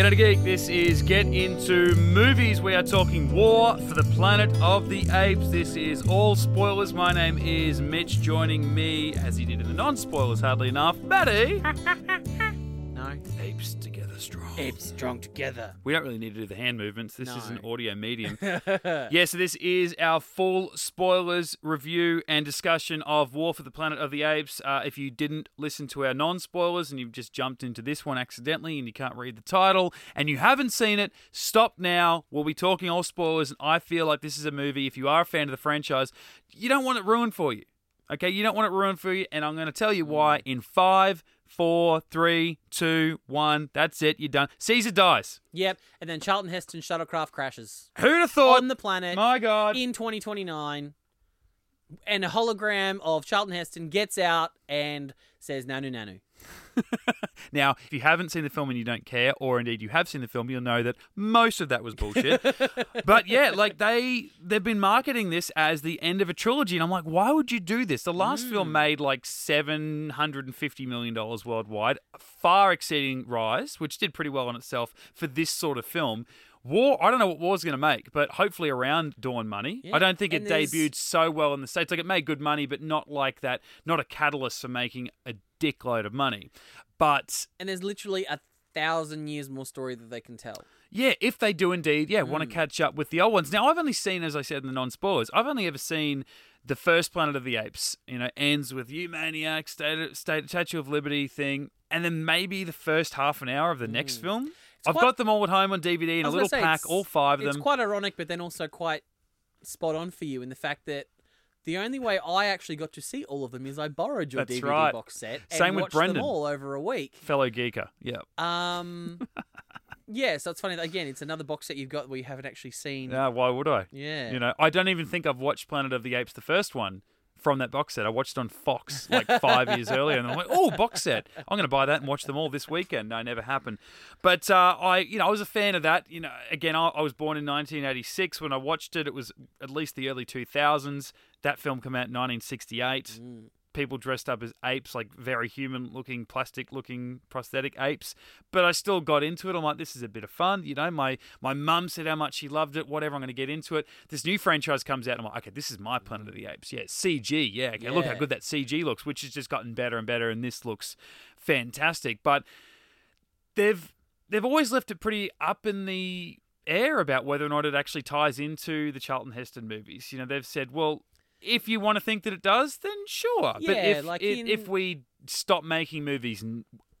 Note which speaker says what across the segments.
Speaker 1: G'day Geek, this is Get Into Movies. We are talking War for the Planet of the Apes. This is all spoilers. My name is Mitch, joining me, as he did in the non spoilers, hardly enough, Maddie.
Speaker 2: No.
Speaker 1: Apes together strong.
Speaker 2: Apes strong together.
Speaker 1: We don't really need to do the hand movements. This is an
Speaker 2: No.
Speaker 1: audio medium. yeah, so this is our full spoilers review and discussion of War for the Planet of the Apes. Uh, if you didn't listen to our non spoilers and you've just jumped into this one accidentally and you can't read the title and you haven't seen it, stop now. We'll be talking all spoilers. And I feel like this is a movie, if you are a fan of the franchise, you don't want it ruined for you. Okay, you don't want it ruined for you. And I'm going to tell you why in five, four, three, two, one. That's it. You're done. Caesar dies.
Speaker 2: Yep. And then Charlton Heston shuttlecraft crashes
Speaker 1: Who'd have thought?
Speaker 2: on the planet
Speaker 1: My God.
Speaker 2: in 2029. And a hologram of Charlton Heston gets out and says, Nanu Nanu.
Speaker 1: Now, if you haven't seen the film and you don't care, or indeed you have seen the film, you'll know that most of that was bullshit. but yeah, like they they've been marketing this as the end of a trilogy, and I'm like, why would you do this? The last film mm. made like seven hundred and fifty million dollars worldwide, far exceeding Rise, which did pretty well on itself for this sort of film. War, I don't know what War's going to make, but hopefully around Dawn money.
Speaker 2: Yeah,
Speaker 1: I don't think it
Speaker 2: there's-
Speaker 1: debuted so well in the States. Like it made good money, but not like that, not a catalyst for making a dickload of money. But
Speaker 2: And there's literally a thousand years more story that they can tell.
Speaker 1: yeah, if they do indeed, yeah, want to
Speaker 2: Mm.
Speaker 1: catch up with the old ones. Now, I've only seen, as I said in the non spoilers, I've only ever seen the first Planet of the Apes. You know, ends with you maniac, state, state Statue of Liberty thing, and then maybe the first half an hour of the next film. I've
Speaker 2: Mm. quite-
Speaker 1: got them all at home on DVD in a little
Speaker 2: say,
Speaker 1: pack, all five of them.
Speaker 2: It's quite ironic, but then also quite spot on for you in the fact that the only way I actually got to see all of them is I borrowed your
Speaker 1: That's
Speaker 2: DVD
Speaker 1: right.
Speaker 2: box set and
Speaker 1: Same with
Speaker 2: watched
Speaker 1: Brendan.
Speaker 2: them all over a week.
Speaker 1: Fellow geeker, yeah.
Speaker 2: Um, yeah, so it's funny. that, Again, it's another box set you've got where you haven't actually seen.
Speaker 1: Yeah, why would I?
Speaker 2: Yeah.
Speaker 1: You know, I don't even think I've watched Planet of the Apes, the first one, from that box set. I watched on Fox like five years earlier, and I'm like, oh, box set. I'm going to buy that and watch them all this weekend. No, never happened. But uh, I, you know, I was a fan of that. You know, again, I, I was born in 1986. When I watched it, it was at least the early 2000s. That film came out in 1968
Speaker 2: Mm.
Speaker 1: People dressed up as apes, like very human looking, plastic looking prosthetic apes. But I still got into it. I'm like, this is a bit of fun. You know, my my mum said how much she loved it, whatever, I'm gonna get into it. This new franchise comes out, I'm like, okay, this is my Planet of the Apes. Yeah, CG, yeah, okay, look how good that CG looks, which has just gotten better and better, and this looks fantastic. But they've they've always left it pretty up in the air about whether or not it actually ties into the Charlton Heston movies. You know, they've said, well, if you want to think that it does, then sure. but if
Speaker 2: like
Speaker 1: if,
Speaker 2: in-
Speaker 1: if we stop making movies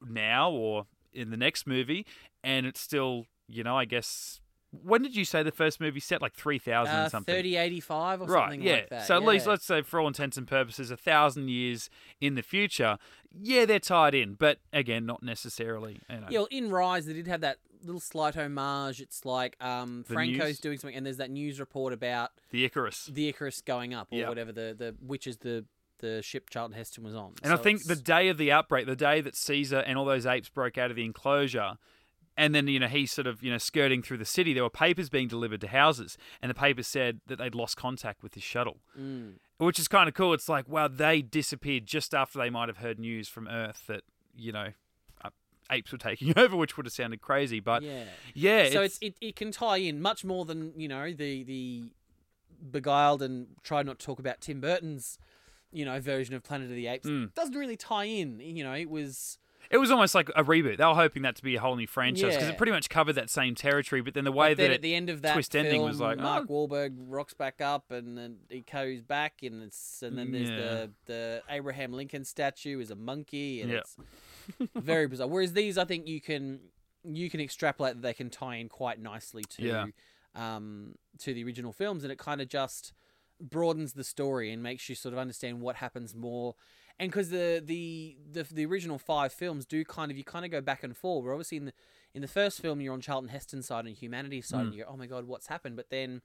Speaker 1: now or in the next movie, and it's still, you know, I guess. When did you say the first movie set? Like three thousand
Speaker 2: Uh,
Speaker 1: something.
Speaker 2: 3085 or
Speaker 1: Right,
Speaker 2: something
Speaker 1: yeah.
Speaker 2: like that.
Speaker 1: so at least let's say, for all intents and purposes, a thousand years in the future, yeah, they're tied in, but again, not necessarily. You know.
Speaker 2: Yeah, well, in Rise, they did have that little slight homage. It's like um,
Speaker 1: The
Speaker 2: Franco's
Speaker 1: news?
Speaker 2: doing something, and there's that news report about
Speaker 1: the Icarus.
Speaker 2: the Icarus going up or
Speaker 1: Yeah.
Speaker 2: whatever the, the which is the the ship Charlton Heston was on.
Speaker 1: And I
Speaker 2: So
Speaker 1: think the
Speaker 2: it's-
Speaker 1: day of the outbreak, the day that Caesar and all those apes broke out of the enclosure, and then you know he's sort of you know skirting through the city, there were papers being delivered to houses, and the papers said that they'd lost contact with his shuttle,
Speaker 2: Mm.
Speaker 1: which is kind of cool. It's like wow, they disappeared just after they might have heard news from Earth that you know apes were taking over, which would have sounded crazy, but
Speaker 2: yeah.
Speaker 1: yeah,
Speaker 2: so it's, it, it can tie in much more than you know the the beguiled and try not to talk about Tim Burton's you know version of Planet of the Apes
Speaker 1: Mm.
Speaker 2: doesn't really tie in. You know, it was
Speaker 1: It was almost like a reboot. They were hoping that to be a whole new franchise because
Speaker 2: Yeah.
Speaker 1: it pretty much covered that same territory. But then the way that
Speaker 2: then
Speaker 1: it,
Speaker 2: at the end of that
Speaker 1: twist
Speaker 2: film,
Speaker 1: ending was like,
Speaker 2: Mark
Speaker 1: oh.
Speaker 2: Wahlberg rocks back up and then he goes back and it's and then there's
Speaker 1: Yeah.
Speaker 2: the the Abraham Lincoln statue is a monkey and
Speaker 1: Yeah.
Speaker 2: it's very bizarre. Whereas these, I think you can you can extrapolate that they can tie in quite nicely to
Speaker 1: Yeah.
Speaker 2: um to the original films and it kind of just broadens the story and makes you sort of understand what happens more and because the, the the the original five films do kind of you kind of go back and forth. We're obviously in the in the first film you're on Charlton Heston's side and humanity's side,
Speaker 1: Mm.
Speaker 2: and you go, oh my god, what's happened? But then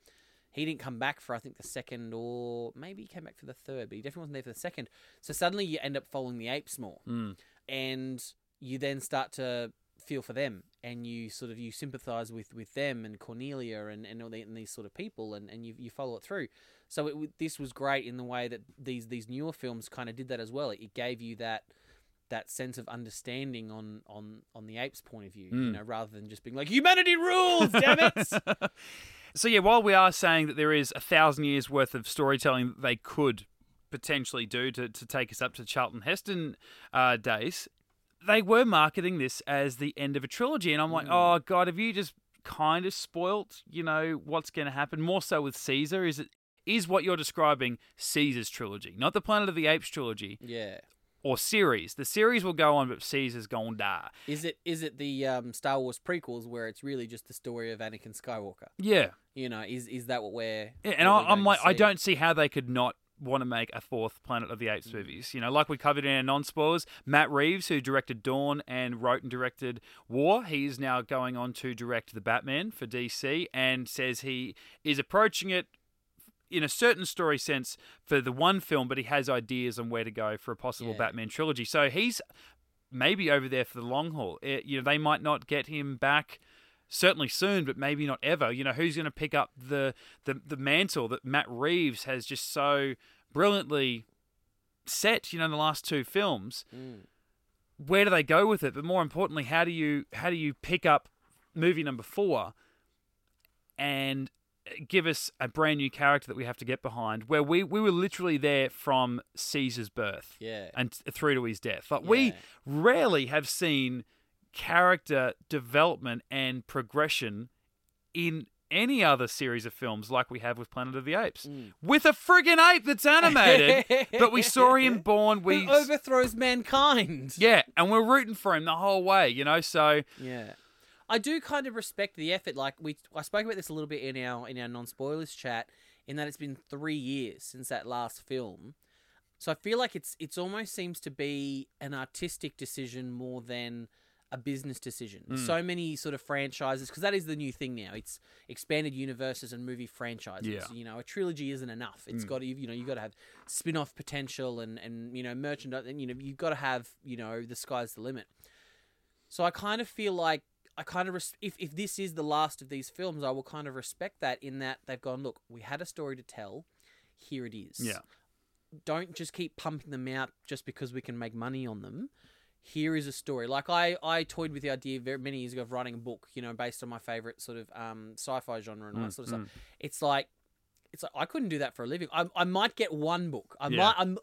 Speaker 2: he didn't come back for I think the second or maybe he came back for the third, but he definitely wasn't there for the second. So suddenly you end up following the apes more,
Speaker 1: Mm.
Speaker 2: And you then start to feel for them and you sort of you sympathize with with them and Cornelia and and all the, and these sort of people and and you you follow it through. So it, this was great in the way that these these newer films kind of did that as well. It gave you that that sense of understanding on on on the apes' point of view,
Speaker 1: Mm.
Speaker 2: you know, rather than just being like humanity rules, damn it.
Speaker 1: So yeah, while we are saying that there is a thousand years worth of storytelling that they could potentially do to, to take us up to Charlton Heston uh, days, they were marketing this as the end of a trilogy, and I'm like,
Speaker 2: Mm.
Speaker 1: oh god, have you just kind of spoilt, you know, what's going to happen? More so with Caesar, is it is what you're describing Caesar's trilogy, not the Planet of the Apes trilogy
Speaker 2: yeah.
Speaker 1: or series. The series will go on, but Caesar's going die.
Speaker 2: Is it is it the um, Star Wars prequels where it's really just the story of Anakin Skywalker?
Speaker 1: Yeah,
Speaker 2: You know, is is that what we're?
Speaker 1: Yeah, and I,
Speaker 2: going
Speaker 1: like, I don't see how they could not want to make a fourth Planet of the Apes movies. You know, like we covered in our non-spoilers, Matt Reeves, who directed Dawn and wrote and directed War, he is now going on to direct the Batman for DC, and says he is approaching it in a certain story sense for the one film, but he has ideas on where to go for a possible
Speaker 2: Yeah.
Speaker 1: Batman trilogy. So he's maybe over there for the long haul. It- you know, they might not get him back certainly soon, but maybe not ever. You know, who's going to pick up the, the the mantle that Matt Reeves has just so brilliantly set? You know, in the last two films,
Speaker 2: Mm.
Speaker 1: where do they go with it? But more importantly, how do you how do you pick up movie number four and give us a brand new character that we have to get behind? Where we we were literally there from Caesar's birth
Speaker 2: Yeah.
Speaker 1: and through to his death. Like we rarely have seen character development and progression in any other series of films like we have with Planet of the Apes.
Speaker 2: Mm.
Speaker 1: With a friggin' ape that's animated, but we saw him born. We
Speaker 2: Who overthrows mankind.
Speaker 1: yeah, and we're rooting for him the whole way, you know. So
Speaker 2: Yeah. I do kind of respect the effort. Like we, I spoke about this a little bit in our in our non spoilers chat. In that it's been three years since that last film, so I feel like it's it's almost seems to be an artistic decision more than a business decision.
Speaker 1: Mm.
Speaker 2: So many sort of franchises because that is the new thing now. It's expanded universes and movie franchises.
Speaker 1: Yeah.
Speaker 2: You know, a trilogy isn't enough. It's
Speaker 1: Mm.
Speaker 2: got to you know you've got to have spin off potential and and you know merchandise. And you know you've got to have you know the sky's the limit. So I kind of feel like I kind of res- if if this is the last of these films, I will kind of respect that in that they've gone, look, we had a story to tell, here it is.
Speaker 1: Yeah.
Speaker 2: Don't just keep pumping them out just because we can make money on them. Here is a story. Like I, I toyed with the idea very many years ago of writing a book, you know, based on my favorite sort of um, sci-fi genre and all that
Speaker 1: Mm,
Speaker 2: sort of stuff. It's like, it's like I couldn't do that for a living. I, I might get one book. I
Speaker 1: Yeah.
Speaker 2: might. I'm.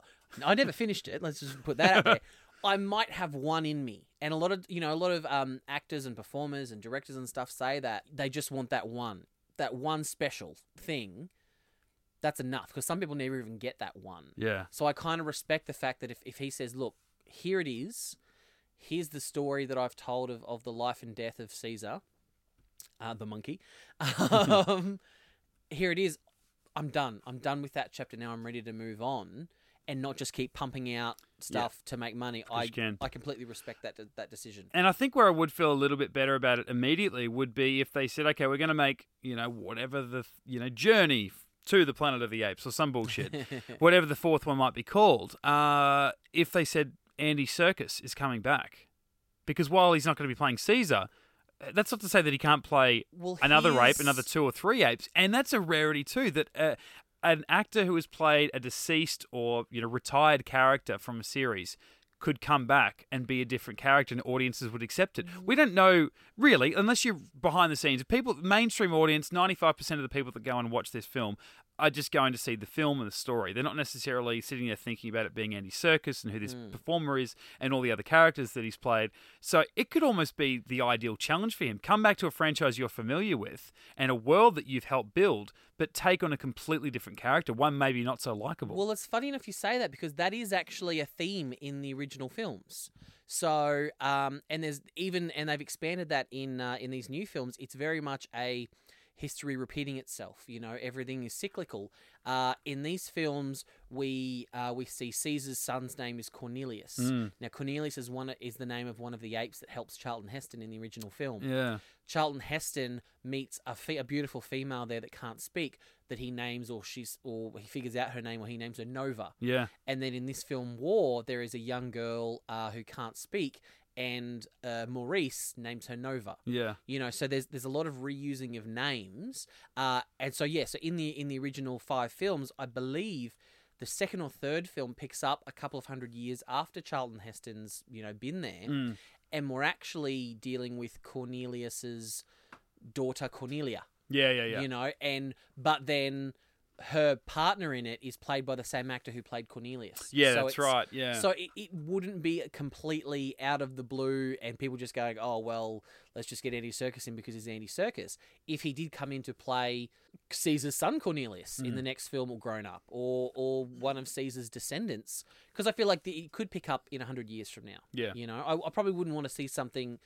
Speaker 2: I never finished it. Let's just put that out there. I might have one in me, and a lot of you know a lot of um, actors and performers and directors and stuff say that they just want that one, that one special thing. That's enough because some people never even get that one.
Speaker 1: yeah,
Speaker 2: So I kind of respect the fact that if, if he says, look, here it is, here's the story that I've told of, of the life and death of Caesar, uh, the monkey. um, here it is. I'm done. I'm done with that chapter now. I'm ready to move on and not just keep pumping out stuff to make money. I. I completely respect that that decision.
Speaker 1: And I think where I would feel a little bit better about it immediately would be if they said, okay, we're going to make, you know, whatever the, you know, journey to the planet of the apes or some bullshit, whatever the fourth one might be called. Uh, if they said Andy Serkis is coming back, because while he's not going to be playing Caesar, uh, that's not to say that he can't play
Speaker 2: well,
Speaker 1: another ape, another two or three apes, and that's a rarity too. That uh, an actor who has played a deceased or you know retired character from a series could come back and be a different character, and audiences would accept it. We don't know really, unless you're behind the scenes. People, mainstream audience, ninety five percent of the people that go and watch this film are just going to see the film and the story. They're not necessarily sitting there thinking about it being Andy Serkis and who this
Speaker 2: Mm.
Speaker 1: performer is and all the other characters that he's played. So it could almost be the ideal challenge for him. Come back to a franchise you're familiar with and a world that you've helped build, but take on a completely different character, one maybe not so likable.
Speaker 2: Well, it's funny enough you say that because that is actually a theme in the original films. So, um, and there's even, and they've expanded that in uh, in these new films. It's very much a history repeating itself. You know, everything is cyclical. Uh, in these films, we uh, we see Caesar's son's name is Cornelius.
Speaker 1: Mm.
Speaker 2: Now, Cornelius is one is the name of one of the apes that helps Charlton Heston in the original film.
Speaker 1: yeah.
Speaker 2: Charlton Heston meets a, fe- a beautiful female there that can't speak that he names or she's or he figures out her name or he names her Nova.
Speaker 1: Yeah.
Speaker 2: And then in this film War, there is a young girl uh, who can't speak, and uh, Maurice names her Nova.
Speaker 1: Yeah.
Speaker 2: You know, so there's there's a lot of reusing of names, uh, and so yeah, so in the in the original five films, I believe the second or third film picks up a couple of hundred years after Charlton Heston's you know been there,
Speaker 1: Mm.
Speaker 2: and we're actually dealing with Cornelius's daughter Cornelia.
Speaker 1: Yeah, yeah, yeah.
Speaker 2: You know, and but then her partner in it is played by the same actor who played Cornelius.
Speaker 1: yeah,
Speaker 2: So
Speaker 1: that's
Speaker 2: it's-
Speaker 1: right. Yeah.
Speaker 2: So it, it wouldn't be completely out of the blue and people just going, oh, well, let's just get Andy Serkis in because he's Andy Serkis. If he did come in to play Caesar's son Cornelius in
Speaker 1: Mm.
Speaker 2: the next film or Grown Up or, or one of Caesar's descendants, because I feel like the, it could pick up in 100 years from now.
Speaker 1: yeah.
Speaker 2: You know, I, I probably wouldn't want to see something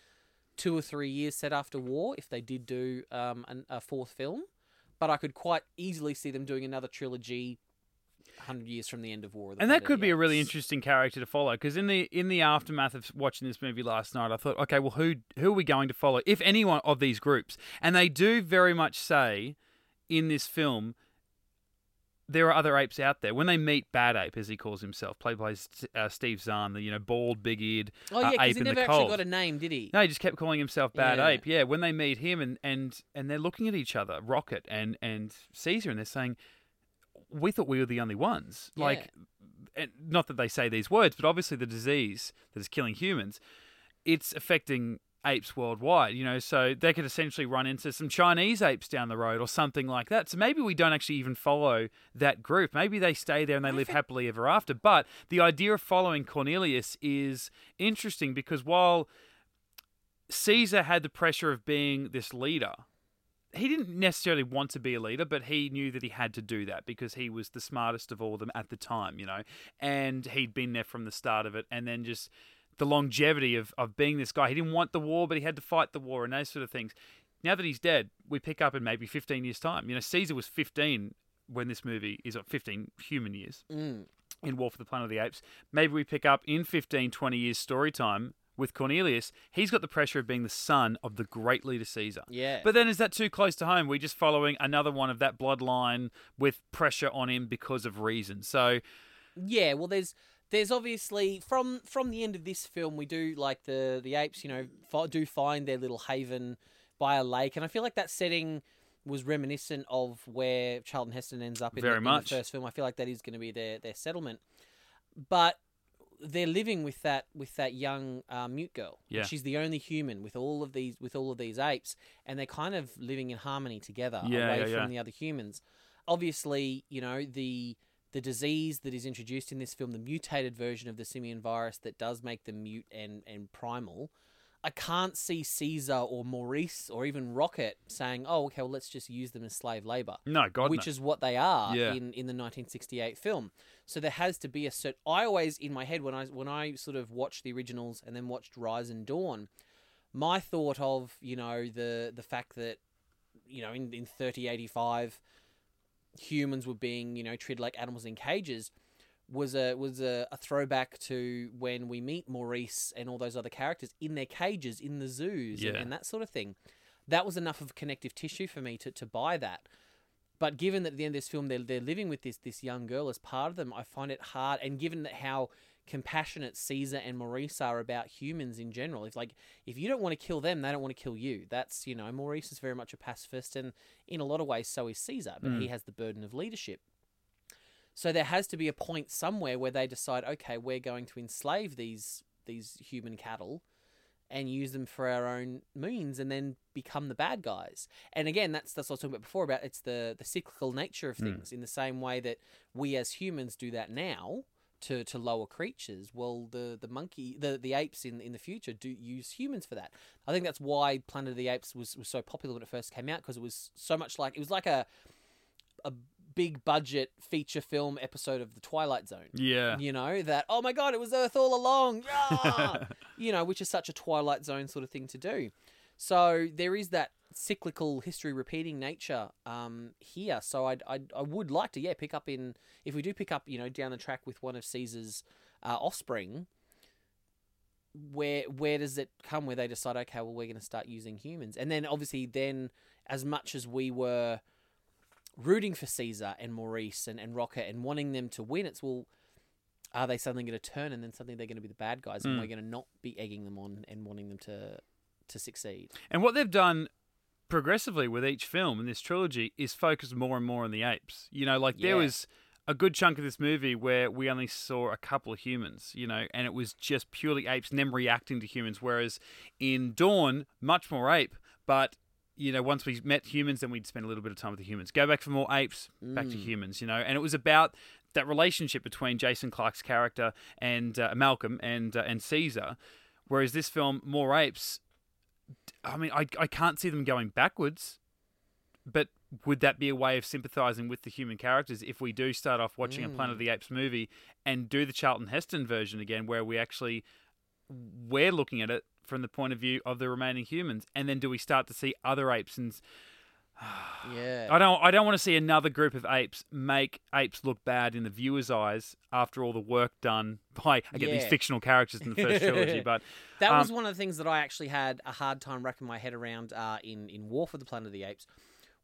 Speaker 2: two or three years set after war if they did do um, an, a fourth film, but I could quite easily see them doing another trilogy. Hundred years from the end of war, of the
Speaker 1: and that could be a really interesting character to follow because in the in the aftermath of watching this movie last night, I thought, okay, well, who who are we going to follow, if anyone of these groups? And they do very much say in this film there are other apes out there. When they meet Bad Ape, as he calls himself, played by uh, Steve Zahn, the you know bald, big-eared
Speaker 2: Oh
Speaker 1: uh,
Speaker 2: yeah, because
Speaker 1: ape
Speaker 2: he never actually
Speaker 1: cold.
Speaker 2: got a name, did he?
Speaker 1: No, he just kept calling himself Bad
Speaker 2: Yeah.
Speaker 1: Ape. Yeah, when they meet him and and and they're looking at each other, Rocket and and Caesar, and they're saying, "We thought we were the only ones." Like, and not that they say these words, but obviously the disease that is killing humans, it's affecting apes worldwide. You know, so they could essentially run into some Chinese apes down the road or something like that. So maybe we don't actually even follow that group. Maybe they stay there and they live happily ever after. But the idea of following Cornelius is interesting because while Caesar had the pressure of being this leader. He didn't necessarily want to be a leader, but he knew that he had to do that because he was the smartest of all of them at the time, you know, and he'd been there from the start of it. And then just the longevity of, of being this guy. He didn't want the war, but he had to fight the war and those sort of things. Now that he's dead, we pick up in maybe 15 years' time. You know, Caesar was 15 when this movie is 15 human years
Speaker 2: Mm.
Speaker 1: in War for the Planet of the Apes. Maybe we pick up in 15, 20 years story time with Cornelius. He's got the pressure of being the son of the great leader Caesar.
Speaker 2: Yeah.
Speaker 1: But then is that too close to home? We're just following another one of that bloodline with pressure on him because of reason. So,
Speaker 2: Yeah, well, there's there's obviously from from the end of this film, we do like the the apes, you know, do find their little haven by a lake, and I feel like that setting was reminiscent of where Charlton Heston ends up in,
Speaker 1: Very
Speaker 2: the, in the first film. I feel like that is going to be their their settlement, but they're living with that with that young uh, mute girl.
Speaker 1: Yeah.
Speaker 2: she's the only human with all of these with all of these apes, and they're kind of living in harmony together,
Speaker 1: Yeah,
Speaker 2: away
Speaker 1: yeah,
Speaker 2: from the other humans. Obviously, you know the the disease that is introduced in this film, the mutated version of the simian virus that does make them mute and, and primal. I can't see Caesar or Maurice or even Rocket saying, "Oh, okay, well, let's just use them as slave labor,"
Speaker 1: no, God,
Speaker 2: which
Speaker 1: no.
Speaker 2: is what they are
Speaker 1: Yeah.
Speaker 2: in, in the 1968 film. So there has to be a certain. I always in my head when I when I sort of watched the originals and then watched Rise and Dawn, my thought of you know the the fact that you know in in 3085 humans were being you know treated like animals in cages was a was a, a throwback to when we meet Maurice and all those other characters in their cages in the zoos and, and that sort of thing. That was enough of connective tissue for me to, to buy that. But given that at the end of this film they're, they're living with this this young girl as part of them, I find it hard. And given that how compassionate Caesar and Maurice are about humans in general, if like if you don't want to kill them, they don't want to kill you. That's you know Maurice is very much a pacifist, and in a lot of ways so is Caesar, but he mm. has the burden of leadership. So there has to be a point somewhere where they decide, okay, we're going to enslave these these human cattle and use them for our own means and then become the bad guys. And again, that's that's what I was talking about before about it's the the cyclical nature of mm. things in the same way that we as humans do that now to, to lower creatures. Well the, the monkey the, the apes in, in the future do use humans for that. I think that's why Planet of the Apes was, was so popular when it first came out because it was so much like it was like a a big budget feature film episode of the Twilight Zone.
Speaker 1: yeah.
Speaker 2: You know, that, oh my god, it was Earth all along. Yeah! you know, which is such a Twilight Zone sort of thing to do. So there is that cyclical history repeating nature um, here. So I'd, I'd, I would like to, yeah, pick up in, if we do pick up, you know, down the track with one of Caesar's uh, offspring, where where does it come where they decide, okay, well, we're going to start using humans? And then obviously, then as much as we were rooting for Caesar and Maurice and, and Rocket and wanting them to win, it's well, are they suddenly going to turn and then suddenly they're going to be the bad guys and
Speaker 1: Mm.
Speaker 2: we're going to not be egging them on and wanting them to to succeed?
Speaker 1: And what they've done progressively with each film in this trilogy is focused more and more on the apes. You know, like there was a good chunk of this movie where we only saw a couple of humans, you know, and it was just purely apes and them reacting to humans. Whereas in Dawn, much more ape, but you know, once we met humans, then we'd spend a little bit of time with the humans. Go back for more apes, back to humans, you know, and it was about that relationship between Jason Clarke's character and uh, Malcolm and uh, and Caesar. Whereas this film, more apes. I mean, I I can't see them going backwards, but would that be a way of sympathizing with the human characters if we do start off watching a Planet of mm. the Apes movie and do the Charlton Heston version again, where we actually we're looking at it from the point of view of the remaining humans, and then do we start to see other apes and
Speaker 2: Yeah.
Speaker 1: I don't I don't want to see another group of apes make apes look bad in the viewer's eyes after all the work done by I get these fictional characters in the first trilogy, but
Speaker 2: That
Speaker 1: Um,
Speaker 2: was one of the things that I actually had a hard time wrapping my head around uh, in in War for the Planet of the Apes,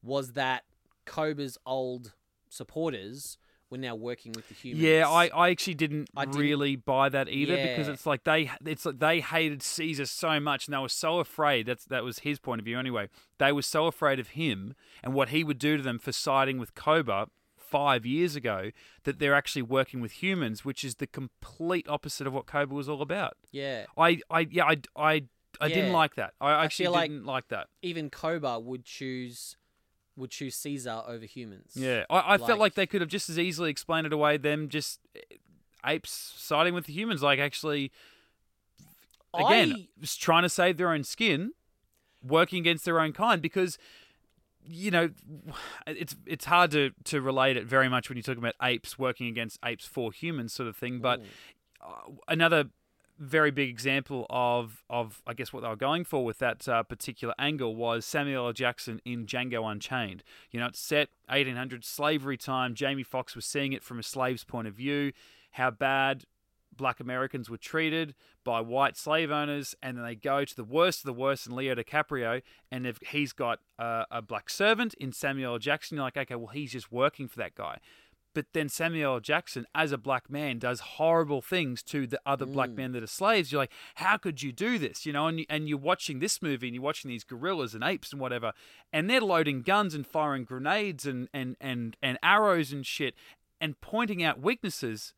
Speaker 2: was that Koba's old supporters were now working with the humans.
Speaker 1: Yeah, I, I actually didn't,
Speaker 2: I didn't-
Speaker 1: really buy that either because it's like they it's like they hated Caesar so much and they were so afraid that's that was his point of view anyway. They were so afraid of him and what he would do to them for siding with Koba five years ago that they're actually working with humans, which is the complete opposite of what Koba was all about.
Speaker 2: yeah.
Speaker 1: I, I yeah, I, I, I didn't like that. I actually
Speaker 2: feel
Speaker 1: didn't like that.
Speaker 2: Even Koba would choose would choose Caesar over humans.
Speaker 1: Yeah, I, I felt
Speaker 2: Like-
Speaker 1: like they could have just as easily explained it away. Them just eh, apes siding with the humans, like actually, again,
Speaker 2: I-
Speaker 1: just trying to save their own skin, working against their own kind. Because you know, it's it's hard to to relate it very much when you talk about apes working against apes for humans, sort of thing. But uh, another very big example of of I guess what they were going for with that uh, particular angle was Samuel L. Jackson in Django Unchained. You know, it's set 1800 slavery time. Jamie Foxx was seeing it from a slave's point of view, how bad black Americans were treated by white slave owners, and then they go to the worst of the worst in Leo DiCaprio, and if he's got uh, a black servant in Samuel L. Jackson, you're like, okay, well, he's just working for that guy. But then Samuel L. Jackson, as a black man, does horrible things to the other black mm. men that are slaves. You're like, how could you do this? You know, and, you, and you're watching this movie and you're watching these gorillas and apes and whatever, and they're loading guns and firing grenades and, and, and, and arrows and shit and pointing out weaknesses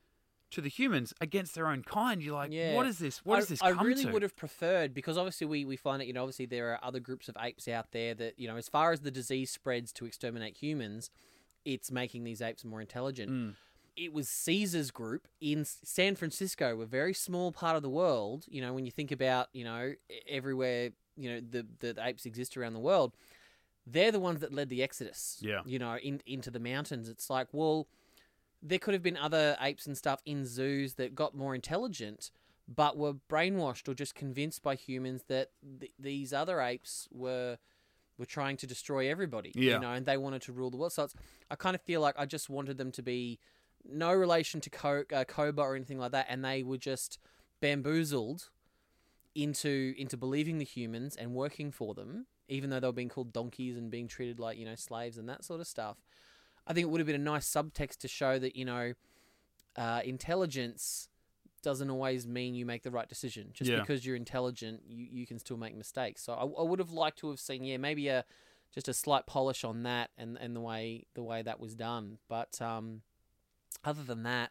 Speaker 1: to the humans against their own kind. You're like,
Speaker 2: Yeah.
Speaker 1: what is this? What
Speaker 2: I,
Speaker 1: does this
Speaker 2: I really
Speaker 1: to?
Speaker 2: would have preferred because obviously we, we find it, you know, obviously there are other groups of apes out there that, you know, as far as the disease spreads to exterminate humans, it's making these apes more intelligent.
Speaker 1: Mm.
Speaker 2: It was Caesar's group in San Francisco, a very small part of the world. You know, when you think about, you know, everywhere, you know, the, the apes exist around the world, they're the ones that led the exodus.
Speaker 1: Yeah.
Speaker 2: You know, in, into the mountains. It's like, well, there could have been other apes and stuff in zoos that got more intelligent, but were brainwashed or just convinced by humans that th- these other apes were were trying to destroy everybody.
Speaker 1: Yeah.
Speaker 2: You know, and they wanted to rule the world. So it's, I kind of feel like I just wanted them to be no relation to Co- uh, Koba or anything like that, and they were just bamboozled into into believing the humans and working for them, even though they were being called donkeys and being treated like you know slaves and that sort of stuff. I think it would have been a nice subtext to show that you know uh, intelligence doesn't always mean you make the right decision. Just
Speaker 1: Yeah.
Speaker 2: because you're intelligent, you, you can still make mistakes. So I, I would have liked to have seen yeah maybe a just a slight polish on that and, and the way the way that was done. But um, other than that,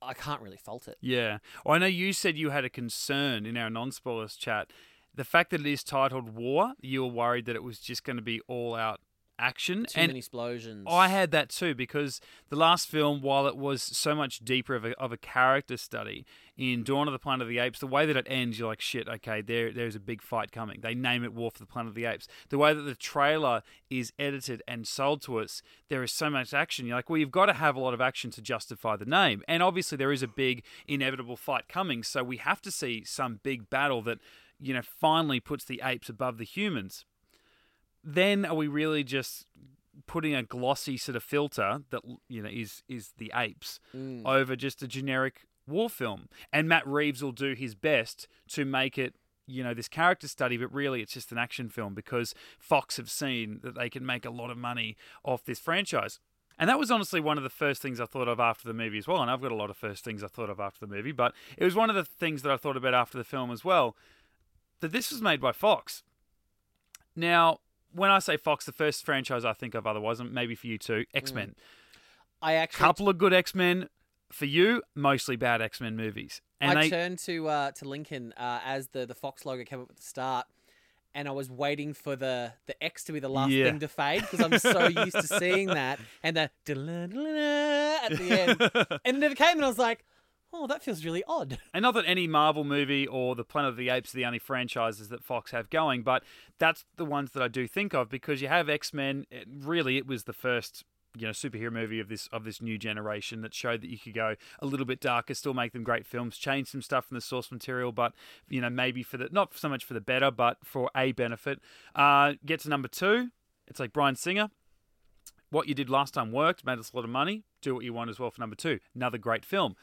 Speaker 2: I can't really fault it.
Speaker 1: Yeah. Well, I know you said you had a concern in our non spoilers chat. The fact that it is titled War, you were worried that it was just going to be all out action.
Speaker 2: Too
Speaker 1: and
Speaker 2: many explosions.
Speaker 1: I had that too because the last film, while it was so much deeper of a, of a character study in hmm. Dawn of the Planet of the Apes, the way that it ends, you're like, shit, okay, there there's a big fight coming. They name it War for the Planet of the Apes. The way that the trailer is edited and sold to us, there is so much action. You're like, well, you've got to have a lot of action to justify the name. And obviously, there is a big inevitable fight coming, so we have to see some big battle that, you know, finally puts the apes above the humans then are we really just putting a glossy sort of filter that you know is is the apes
Speaker 2: Mm.
Speaker 1: over just a generic war film? And Matt Reeves will do his best to make it you know this character study but really it's just an action film because Fox have seen that they can make a lot of money off this franchise. And that was honestly one of the first things I thought of after the movie as well. And I've got a lot of first things I thought of after the movie but it was one of the things that I thought about after the film as well that this was made by Fox. Now when I say Fox, the first franchise I think of otherwise, and maybe for you too, X Men.
Speaker 2: I actually
Speaker 1: Couple of good X Men. For you, mostly bad X Men movies. And
Speaker 2: I
Speaker 1: they,
Speaker 2: turned to uh, to Lincoln uh, as the the Fox logo came up at the start, and I was waiting for the the X to be the last
Speaker 1: Yeah.
Speaker 2: thing to fade because I'm so used to seeing that and the at the end, and it never came and I was like, oh, that feels really odd.
Speaker 1: And not that any Marvel movie or the Planet of the Apes are the only franchises that Fox have going, but that's the ones that I do think of because you have X Men. Really, it was the first you know superhero movie of this of this new generation that showed that you could go a little bit darker, still make them great films, change some stuff from the source material, but you know maybe for the not so much for the better, but for a benefit. Uh, get to number two, it's like Bryan Singer. What you did last time worked, made us a lot of money. Do what you want as well for number two. Another great film.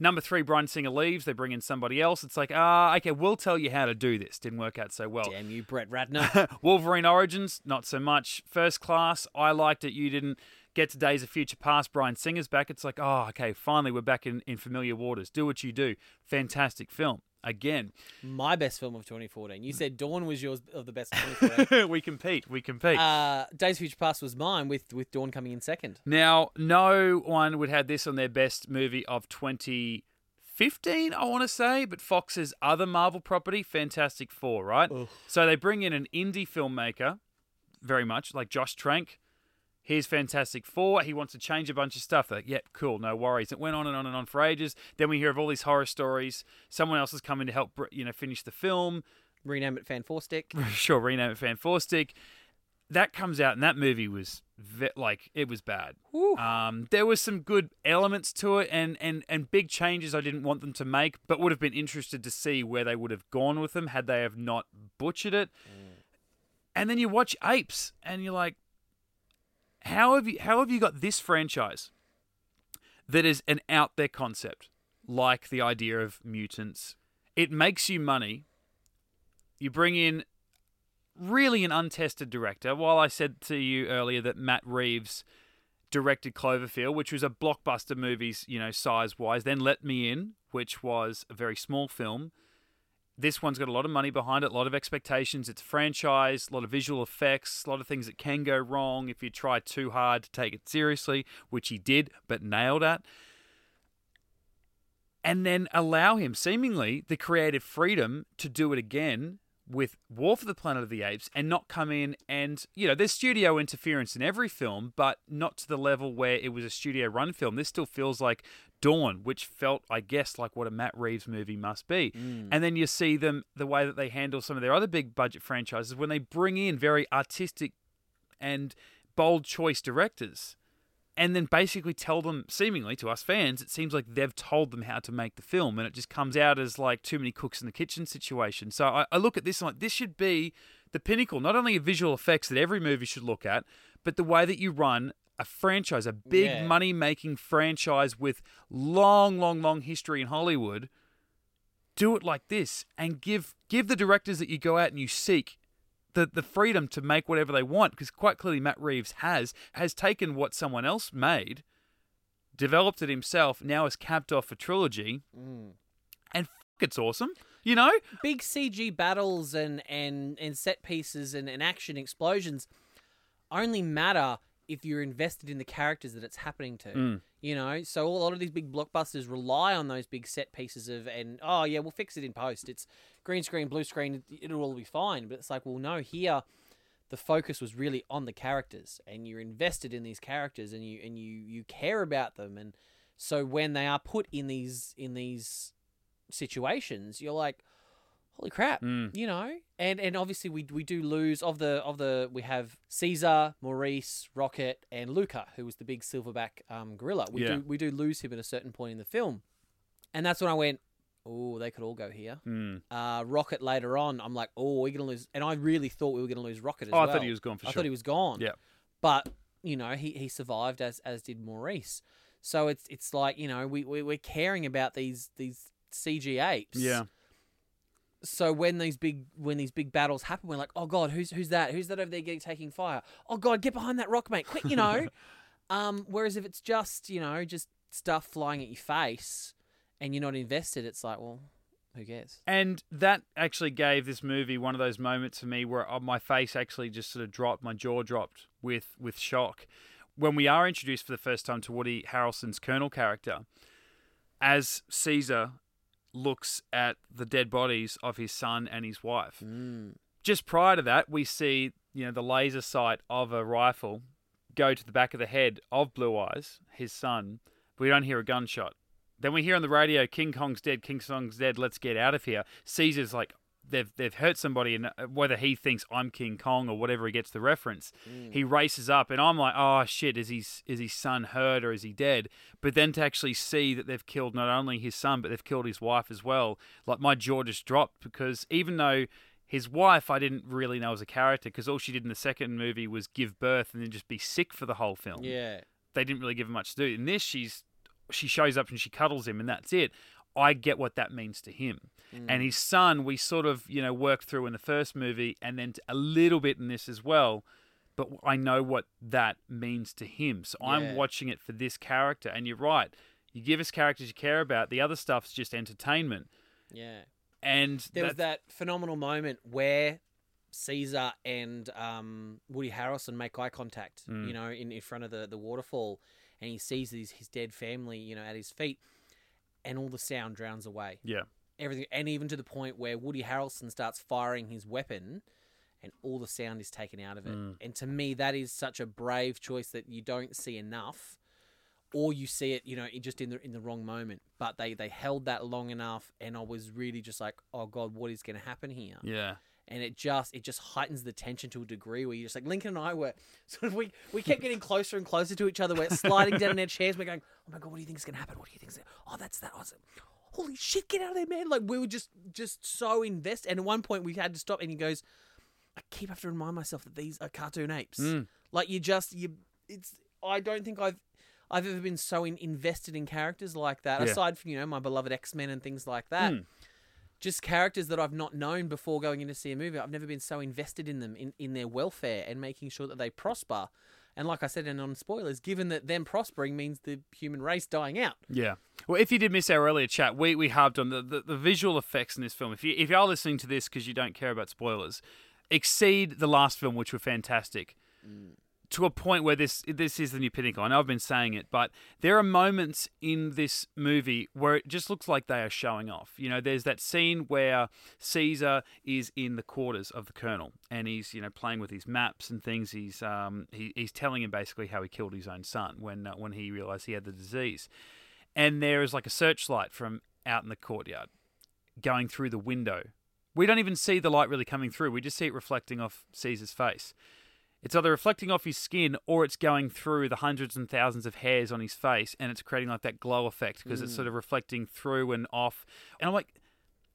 Speaker 1: Number three, Bryan Singer leaves. They bring in somebody else. It's like, ah, okay, we'll tell you how to do this. Didn't work out so well.
Speaker 2: Damn you, Brett Ratner.
Speaker 1: Wolverine Origins, not so much. First Class, I liked it. You didn't. Get to Days of Future Past, Bryan Singer's back. It's like, oh, okay, finally we're back in, in familiar waters. Do what you do. Fantastic film. Again,
Speaker 2: My best film of 2014. You said Dawn was yours of the best of 2014.
Speaker 1: we compete. We compete.
Speaker 2: uh, Days of Future Past was mine with with Dawn coming in second.
Speaker 1: Now, no one would have this on their best movie of 2015, I want to say, but Fox's other Marvel property, Fantastic Four, right? So they bring in an indie filmmaker, very much like Josh Trank. Here's Fantastic Four. He wants to change a bunch of stuff. They're like, yeah, cool, no worries. It went on and on and on for ages. Then we hear of all these horror stories. Someone else is coming to help, you know, finish the film.
Speaker 2: Rename it Fan Four Stick.
Speaker 1: sure, rename it Fan Four Stick. That comes out, and that movie was ve- like it was bad. Um, there was some good elements to it, and and and big changes I didn't want them to make, but would have been interested to see where they would have gone with them had they have not butchered it. And then you watch Apes, and you're like, how have you how have you got this franchise that is an out there concept, like the idea of mutants? It makes you money. You bring in really an untested director. While I said to you earlier that Matt Reeves directed Cloverfield, which was a blockbuster movies, you know, size wise, then Let Me In, which was a very small film. This one's got a lot of money behind it, a lot of expectations. It's a franchise, a lot of visual effects, a lot of things that can go wrong if you try too hard to take it seriously, which he did, but nailed at. And then allow him, seemingly, the creative freedom to do it again with War for the Planet of the Apes and not come in and, you know, there's studio interference in every film, but not to the level where it was a studio run film. This still feels like Dawn, which felt, I guess, like what a Matt Reeves movie must be. Mm. And then you see them, the way that they handle some of their other big budget franchises, when they bring in very artistic and bold choice directors and then basically tell them, seemingly to us fans, it seems like they've told them how to make the film, and it just comes out as like too many cooks in the kitchen situation. So I, I look at this and like this should be the pinnacle, not only of visual effects that every movie should look at, but the way that you run a franchise, a big
Speaker 2: Yeah.
Speaker 1: money making franchise with long, long, long history in Hollywood. Do it like this and give give the directors that you go out and you seek the, the freedom to make whatever they want because quite clearly Matt Reeves has has taken what someone else made, developed it himself, now has capped off a trilogy,
Speaker 2: Mm.
Speaker 1: and f- it's awesome. You know,
Speaker 2: Big CG battles and and and set pieces and, and action explosions only matter if you're invested in the characters that it's happening to.
Speaker 1: Mm.
Speaker 2: You know, so a lot of these big blockbusters rely on those big set pieces of and oh yeah, we'll fix it in post. It's green screen, blue screen, it- it'll all be fine. But it's like, well, no, here the focus was really on the characters, and you're invested in these characters, and you and you you care about them, and so when they are put in these in these situations, you're like, holy crap,
Speaker 1: Mm.
Speaker 2: you know. And and obviously we we do lose of the of the we have Caesar, Maurice, Rocket, and Luca, who was the big silverback um, gorilla. We
Speaker 1: Yeah.
Speaker 2: do we do lose him at a certain point in the film, and that's when I went, oh, they could all go here.
Speaker 1: Mm.
Speaker 2: Uh, Rocket later on, I'm like, oh, we're gonna lose, and I really thought we were gonna lose Rocket as
Speaker 1: oh, I thought he was gone for
Speaker 2: I
Speaker 1: sure.
Speaker 2: thought he was gone.
Speaker 1: Yeah.
Speaker 2: But you know, he, he survived as as did Maurice. So it's it's like you know we, we we're caring about these these CG apes.
Speaker 1: yeah,
Speaker 2: So when these big when these big battles happen, we're like, oh god, who's who's that? Who's that over there getting taking fire? Oh god, get behind that rock, mate, quick! You know. um. Whereas if it's just you know just stuff flying at your face and you're not invested, it's like, well, who cares?
Speaker 1: and that actually gave this movie one of those moments for me where uh, my face actually just sort of dropped, my jaw dropped with with shock. when we are introduced for the first time to Woody Harrelson's Colonel character, as Caesar looks at the dead bodies of his son and his wife.
Speaker 2: Mm.
Speaker 1: Just prior to that, we see you know the laser sight of a rifle go to the back of the head of Blue Eyes, his son. We don't hear a gunshot. Then we hear on the radio, "King Kong's dead. King Kong's dead. Let's get out of here." Caesar's like, they've they've hurt somebody, and uh, whether he thinks I'm King Kong or whatever he gets the reference, he races up, and I'm like, oh shit, is his is his son hurt or is he dead? But then to actually see that they've killed not only his son but they've killed his wife as well, like my jaw just dropped because even though his wife I didn't really know as a character because all she did in the second movie was give birth and then just be sick for the whole film
Speaker 2: Yeah.
Speaker 1: they didn't really give her much to do. In this, she's she shows up and she cuddles him, and that's it. I get what that means to him.
Speaker 2: Mm.
Speaker 1: And his son, we sort of you know worked through in the first movie, and then a little bit in this as well. But I know what that means to him, so I'm watching it for this character. And you're right. You give us characters you care about. The other stuff's just entertainment.
Speaker 2: Yeah.
Speaker 1: And
Speaker 2: There was that phenomenal moment where Caesar and um, Woody Harrelson make eye contact,
Speaker 1: Mm.
Speaker 2: you know, in, in front of the, the waterfall, and he sees his, his dead family, you know, at his feet, and all the sound drowns away.
Speaker 1: yeah,
Speaker 2: Everything, and even to the point where Woody Harrelson starts firing his weapon, and all the sound is taken out of it.
Speaker 1: Mm.
Speaker 2: And to me, that is such a brave choice that you don't see enough. Or you see it, you know, in- just in the in the wrong moment. But they they held that long enough, and I was really just like, oh god, what is going to happen here?
Speaker 1: yeah,
Speaker 2: and it just it just heightens the tension to a degree where you're just like Lincoln and I were sort of we we kept getting closer and closer to each other. We're sliding down in our chairs. We're going, oh my god, what do you think is gonna happen? What do you think is? Oh, that's that. Awesome. Holy shit, get out of there, man! Like we were just just so invested. And at one point we had to stop, and he goes, I keep have to remind myself that these are cartoon apes.
Speaker 1: Mm.
Speaker 2: Like you just you it's I don't think I've I've ever been so in, invested in characters like that.
Speaker 1: Yeah.
Speaker 2: Aside from you know my beloved X Men and things like that
Speaker 1: Mm.
Speaker 2: Just characters that I've not known before going in to see a movie. I've never been so invested in them, in, in their welfare and making sure that they prosper. And like I said, and on spoilers, given that them prospering means the human race dying out.
Speaker 1: Yeah. Well, if you did miss our earlier chat, we, we harped on the, the, the visual effects in this film. If you if you are listening to this because you don't care about spoilers, exceed the last film, which were fantastic, mm. To a point where this this is the new pinnacle. I know I've been saying it, but there are moments in this movie where it just looks like they are showing off. You know, there's that scene where Caesar is in the quarters of the colonel, and he's you know playing with his maps and things. He's um he, he's telling him basically how he killed his own son when uh, when he realized he had the disease and there is like a searchlight from out in the courtyard going through the window. We don't even see the light really coming through. We just see it reflecting off Caesar's face. It's either reflecting off his skin or it's going through the hundreds and thousands of hairs on his face and it's creating like that glow effect because it's sort mm. of reflecting through and off. And I'm like,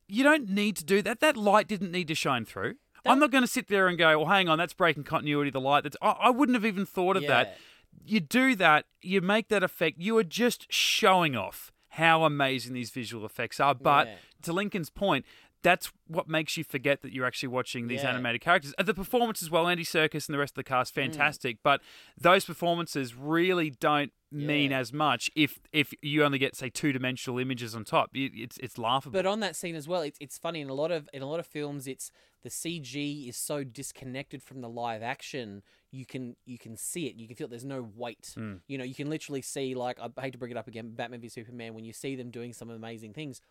Speaker 1: you don't need to do that. That light didn't need to shine through. I'm not going to sit there and go, well, hang on, that's breaking continuity. The light that's. I, I wouldn't have even thought of that you do that, you make that effect, you are just showing off how amazing these visual effects are. But
Speaker 2: Yeah.
Speaker 1: to Lincoln's point, that's what makes you forget that you're actually watching these
Speaker 2: Yeah.
Speaker 1: animated characters. And the performance as well, Andy Serkis and the rest of the cast,
Speaker 2: Mm.
Speaker 1: fantastic. But those performances really don't mean
Speaker 2: Yeah.
Speaker 1: as much if if you only get say two dimensional images on top. It's it's laughable.
Speaker 2: But on that scene as well, it's, it's funny in a lot of in a lot of films, it's the CG is so disconnected from the live action. You can you can see it. You can feel it. There's no weight.
Speaker 1: Mm.
Speaker 2: You know, you can literally see like I hate to bring it up again, Batman v Superman. When you see them doing some amazing things,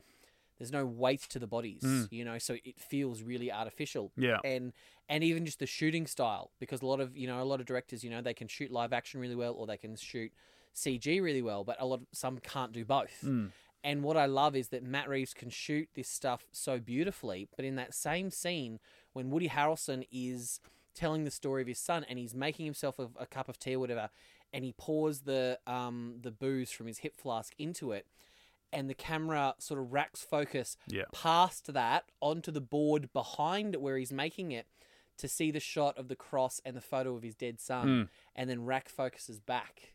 Speaker 2: there's no weight to the bodies.
Speaker 1: Mm.
Speaker 2: You know, so it feels really artificial.
Speaker 1: yeah.
Speaker 2: and and even just the shooting style because a lot of you know a lot of directors you know they can shoot live action really well or they can shoot CG really well but a lot of some can't do both
Speaker 1: Mm.
Speaker 2: and what I love is that Matt Reeves can shoot this stuff so beautifully but in that same scene when Woody Harrelson is telling the story of his son and he's making himself a, a cup of tea or whatever and he pours the um the booze from his hip flask into it and the camera sort of racks focus
Speaker 1: Yeah.
Speaker 2: past that onto the board behind where he's making it to see the shot of the cross and the photo of his dead son
Speaker 1: Mm.
Speaker 2: and then rack focuses back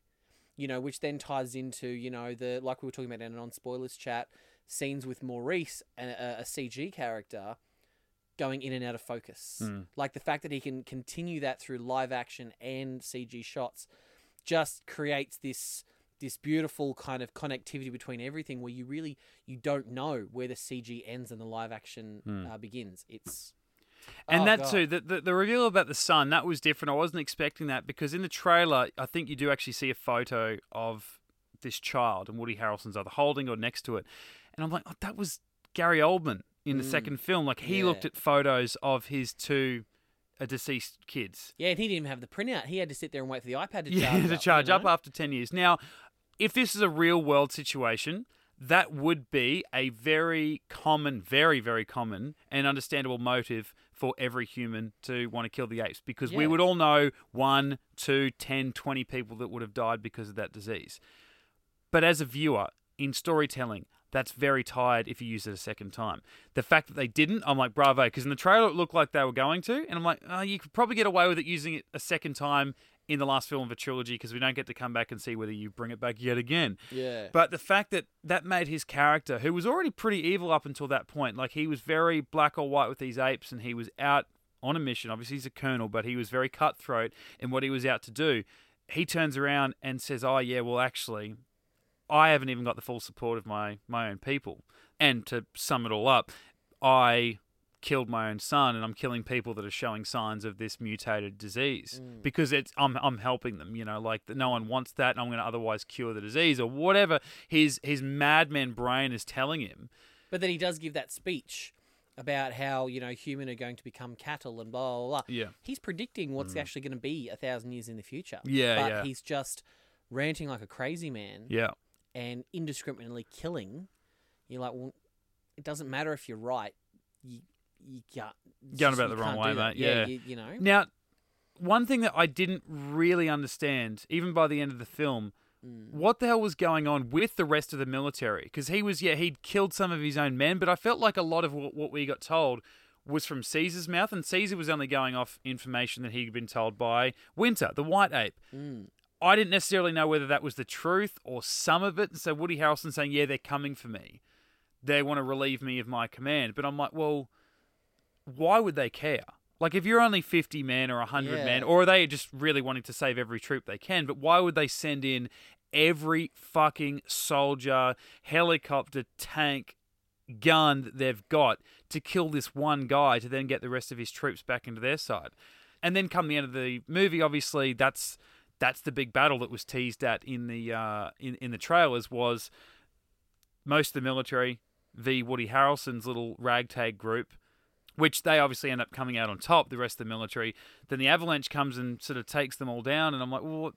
Speaker 2: you know which then ties into you know the like we were talking about in a non-spoilers chat scenes with maurice a, a, a cg character going in and out of focus
Speaker 1: Mm.
Speaker 2: like the fact that he can continue that through live action and cg shots just creates this this beautiful kind of connectivity between everything where you really you don't know where the CG ends and the live action
Speaker 1: Hmm.
Speaker 2: uh, begins. It's
Speaker 1: And
Speaker 2: Oh,
Speaker 1: that
Speaker 2: God.
Speaker 1: too, the, the the reveal about the sun, that was different. I wasn't expecting that because in the trailer, I think you do actually see a photo of this child and Woody Harrelson's either holding or next to it, and I'm like, oh, that was Gary Oldman in the
Speaker 2: Mm.
Speaker 1: second film. Like he
Speaker 2: Yeah.
Speaker 1: looked at photos of his two uh, deceased kids.
Speaker 2: Yeah, and he didn't even have the printout. He had to sit there and wait for the iPad to
Speaker 1: yeah,
Speaker 2: charge.
Speaker 1: to
Speaker 2: up,
Speaker 1: charge
Speaker 2: you
Speaker 1: up after 10 years. Now, if this is a real world situation, that would be a very common, very, very common and understandable motive for every human to want to kill the apes because we would all know one, two, 10, 20 people that would have died because of that disease. But as a viewer, in storytelling, that's very tired if you use it a second time. The fact that they didn't, I'm like, bravo, because in the trailer it looked like they were going to, and I'm like, oh, you could probably get away with it using it a second time in the last film of a trilogy because we don't get to come back and see whether you bring it back yet again.
Speaker 2: Yeah.
Speaker 1: But the fact that that made his character, who was already pretty evil up until that point, like he was very black or white with these apes and he was out on a mission. Obviously, he's a colonel, but he was very cutthroat in what he was out to do. He turns around and says, Oh, yeah, well, actually, I haven't even got the full support of my, my own people. And to sum it all up, I killed my own son and I'm killing people that are showing signs of this mutated disease mm. because it's I'm I'm helping them you know like that no one wants that and I'm going to otherwise cure the disease or whatever his his madman brain is telling him
Speaker 2: But then he does give that speech about how you know human are going to become cattle and blah blah blah.
Speaker 1: Yeah.
Speaker 2: He's predicting what's mm. actually going to be a thousand years in the future.
Speaker 1: Yeah,
Speaker 2: But
Speaker 1: yeah.
Speaker 2: he's just ranting like a crazy man
Speaker 1: yeah
Speaker 2: and indiscriminately killing. You're like, well, it doesn't matter if you're right. You you can't.
Speaker 1: Going about the wrong way, mate, yeah.
Speaker 2: you, you know.
Speaker 1: Now, one thing that I didn't really understand, even by the end of the film,
Speaker 2: Mm.
Speaker 1: what the hell was going on with the rest of the military? Because he was, yeah, he'd killed some of his own men, but I felt like a lot of what, what we got told was from Caesar's mouth, and Caesar was only going off information that he'd been told by Winter, the white ape.
Speaker 2: Mm.
Speaker 1: I didn't necessarily know whether that was the truth or some of it. And so Woody Harrelson saying, "Yeah, they're coming for me. They want to relieve me of my command." But I'm like, well, why would they care? Like, if you're only 50 men or 100
Speaker 2: Yeah.
Speaker 1: men, or are they just really wanting to save every troop they can? But why would they send in every fucking soldier, helicopter, tank, gun that they've got to kill this one guy to then get the rest of his troops back into their side? And then come the end of the movie, obviously, that's that's the big battle that was teased at in the uh, in in the trailers was most of the military v Woody Harrelson's little ragtag group, which they obviously end up coming out on top. The rest of the military. Then the avalanche comes and sort of takes them all down, and I'm like, well,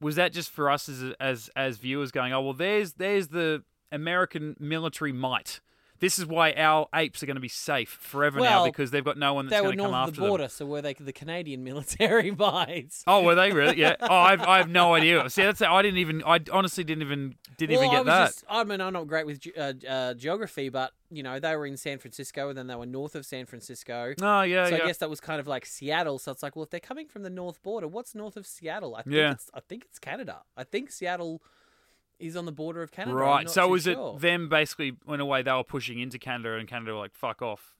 Speaker 1: was that just for us as as as viewers going, oh well, there's there's the American military might. This is why our apes are going to be safe forever now because they've got no one that's going to come after them.
Speaker 2: They were north of the
Speaker 1: them.
Speaker 2: border, so were they the Canadian military mites?
Speaker 1: Oh, were they really? Yeah. Oh, I've, I have no idea. See, that's I didn't even. I honestly didn't even didn't
Speaker 2: well,
Speaker 1: even
Speaker 2: I
Speaker 1: get
Speaker 2: was
Speaker 1: that.
Speaker 2: Just, I mean, I'm not great with uh, uh, geography, but you know, they were in San Francisco, and then they were north of San Francisco.
Speaker 1: Oh yeah,
Speaker 2: so
Speaker 1: yeah.
Speaker 2: I guess that was kind of like Seattle. So it's like, well, if they're coming from the north border, what's north of Seattle? I think
Speaker 1: Yeah.
Speaker 2: it's I think it's Canada. I think Seattle is on the border of Canada.
Speaker 1: Right. So was
Speaker 2: sure.
Speaker 1: it them basically in a way they were pushing into Canada and Canada were like fuck off,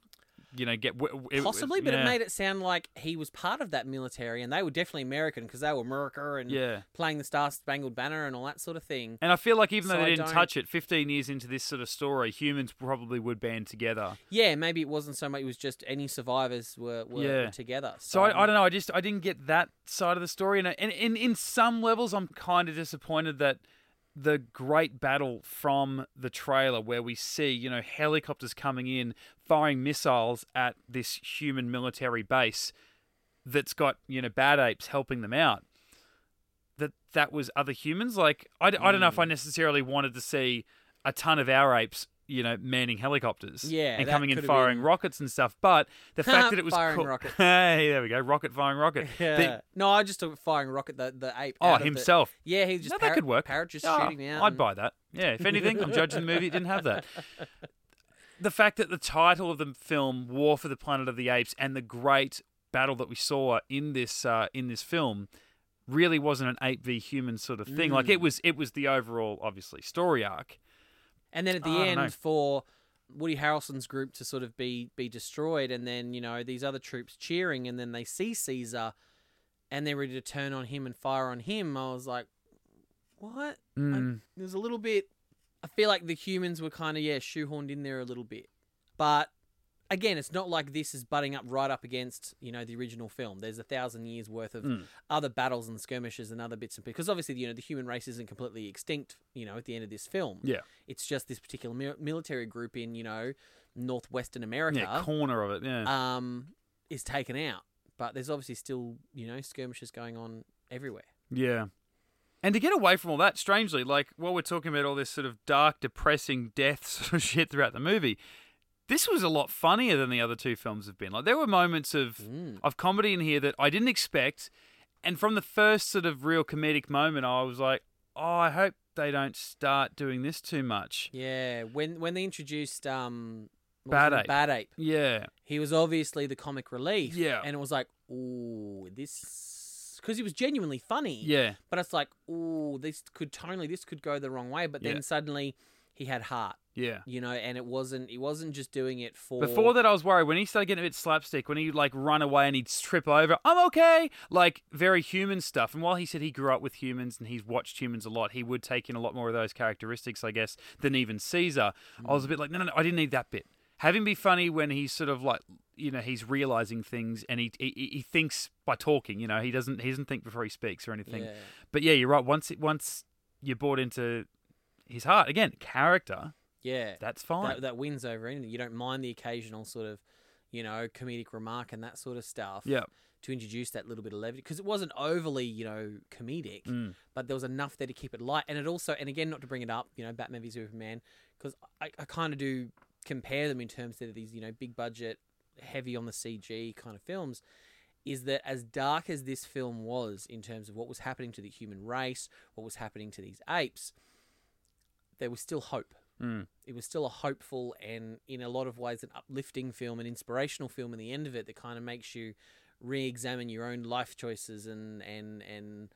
Speaker 1: you know, get w- it-
Speaker 2: Possibly, but
Speaker 1: yeah.
Speaker 2: it made it sound like he was part of that military, and they were definitely American because they were America and
Speaker 1: Yeah.
Speaker 2: playing the Star Spangled Banner and all that sort of thing.
Speaker 1: And I feel like even though they
Speaker 2: I
Speaker 1: didn't
Speaker 2: don't-
Speaker 1: touch it, 15 years into this sort of story, humans probably would band together.
Speaker 2: Yeah, maybe it wasn't so much. It was just any survivors were, were,
Speaker 1: Yeah.
Speaker 2: were together.
Speaker 1: So I, I um, don't know. I just I didn't get that side of the story, and and in in some levels, I'm kind of disappointed that the great battle from the trailer, where we see you know helicopters coming in, firing missiles at this human military base, that's got you know bad apes helping them out. That that was other humans. Like I I don't know if
Speaker 2: Mm.
Speaker 1: I necessarily wanted to see a ton of our apes. You know, manning helicopters,
Speaker 2: Yeah,
Speaker 1: and
Speaker 2: that
Speaker 1: coming in
Speaker 2: could've
Speaker 1: firing
Speaker 2: been-
Speaker 1: rockets and stuff. But the fact that it was
Speaker 2: Firing
Speaker 1: co-
Speaker 2: rockets.
Speaker 1: hey, there we go, rocket firing rocket. The-
Speaker 2: no, I just took firing rocket the the ape.
Speaker 1: oh,
Speaker 2: out of the-
Speaker 1: himself.
Speaker 2: yeah, he was just
Speaker 1: no, that
Speaker 2: parrot,
Speaker 1: could work.
Speaker 2: Parrot just
Speaker 1: Yeah,
Speaker 2: shooting out.
Speaker 1: I'd
Speaker 2: and-
Speaker 1: buy that. Yeah, if anything, I'm judging the movie. It didn't have that. The fact that the title of the film, "War for the Planet of the Apes," and the great battle that we saw in this uh, in this film, really wasn't an ape v human sort of thing. Like
Speaker 2: Mm.
Speaker 1: it was, it was the overall, obviously, story arc.
Speaker 2: And then at the
Speaker 1: don't
Speaker 2: end, for Woody Harrelson's group to sort of be be destroyed, and then you know these other troops cheering, and then they see Caesar, and they're ready to turn on him and fire on him. I was like, what?
Speaker 1: Mm.
Speaker 2: There's a little bit. I feel like the humans were kind of yeah shoehorned in there a little bit, but again, it's not like this is butting up right up against you know the original film. There's a thousand years worth of
Speaker 1: Mm.
Speaker 2: other battles and skirmishes and other bits and pieces. because obviously you know the human race isn't completely extinct. You know at the end of this film,
Speaker 1: Yeah.
Speaker 2: it's just this particular mi- military group in you know northwestern America
Speaker 1: Yeah, corner of it. Yeah.
Speaker 2: um, is taken out. But there's obviously still you know skirmishes going on everywhere.
Speaker 1: Yeah. And to get away from all that, strangely, like while we're talking about all this sort of dark, depressing death sort of shit throughout the movie, this was a lot funnier than the other two films have been. Like there were moments of
Speaker 2: Mm.
Speaker 1: of comedy in here that I didn't expect, and from the first sort of real comedic moment, I was like, "Oh, I hope they don't start doing this too much."
Speaker 2: Yeah, when when they introduced um
Speaker 1: Bad? Ape.
Speaker 2: Bad Ape,
Speaker 1: Yeah,
Speaker 2: he was obviously the comic relief.
Speaker 1: Yeah.
Speaker 2: and it was like, oh, this because he was genuinely funny.
Speaker 1: yeah,
Speaker 2: but it's like, oh, this could totally this could go the wrong way. But then
Speaker 1: Yeah.
Speaker 2: suddenly he had heart,
Speaker 1: yeah.
Speaker 2: you know, and it wasn't he wasn't just doing it for
Speaker 1: Before that, I was worried when he started getting a bit slapstick, when he'd like run away and he'd trip over. I'm okay, like very human stuff. And while he said he grew up with humans and he's watched humans a lot, he would take in a lot more of those characteristics, I guess, than even Caesar. I was a mm. bit like, no, no, no, I didn't need that bit. Have him be funny when he's sort of like, you know, he's realizing things and he he, he thinks by talking. You know, he doesn't he doesn't think before he speaks or anything.
Speaker 2: Yeah.
Speaker 1: But yeah, you're right. Once it once you're bought into his heart again, character,
Speaker 2: Yeah,
Speaker 1: that's fine.
Speaker 2: that, that wins over anything. You don't mind the occasional sort of, you know, comedic remark and that sort of stuff.
Speaker 1: yeah.
Speaker 2: To introduce that little bit of levity because it wasn't overly, you know, comedic,
Speaker 1: Mm.
Speaker 2: but there was enough there to keep it light. And it also, and again, not to bring it up, you know, Batman v Superman, because I, I kind of do compare them in terms of these, you know, big budget, heavy on the CG kind of films. Is that as dark as this film was in terms of what was happening to the human race, what was happening to these apes, there was still hope
Speaker 1: Mm.
Speaker 2: it was still a hopeful and in a lot of ways an uplifting film an inspirational film in the end of it that kind of makes you re-examine your own life choices and and and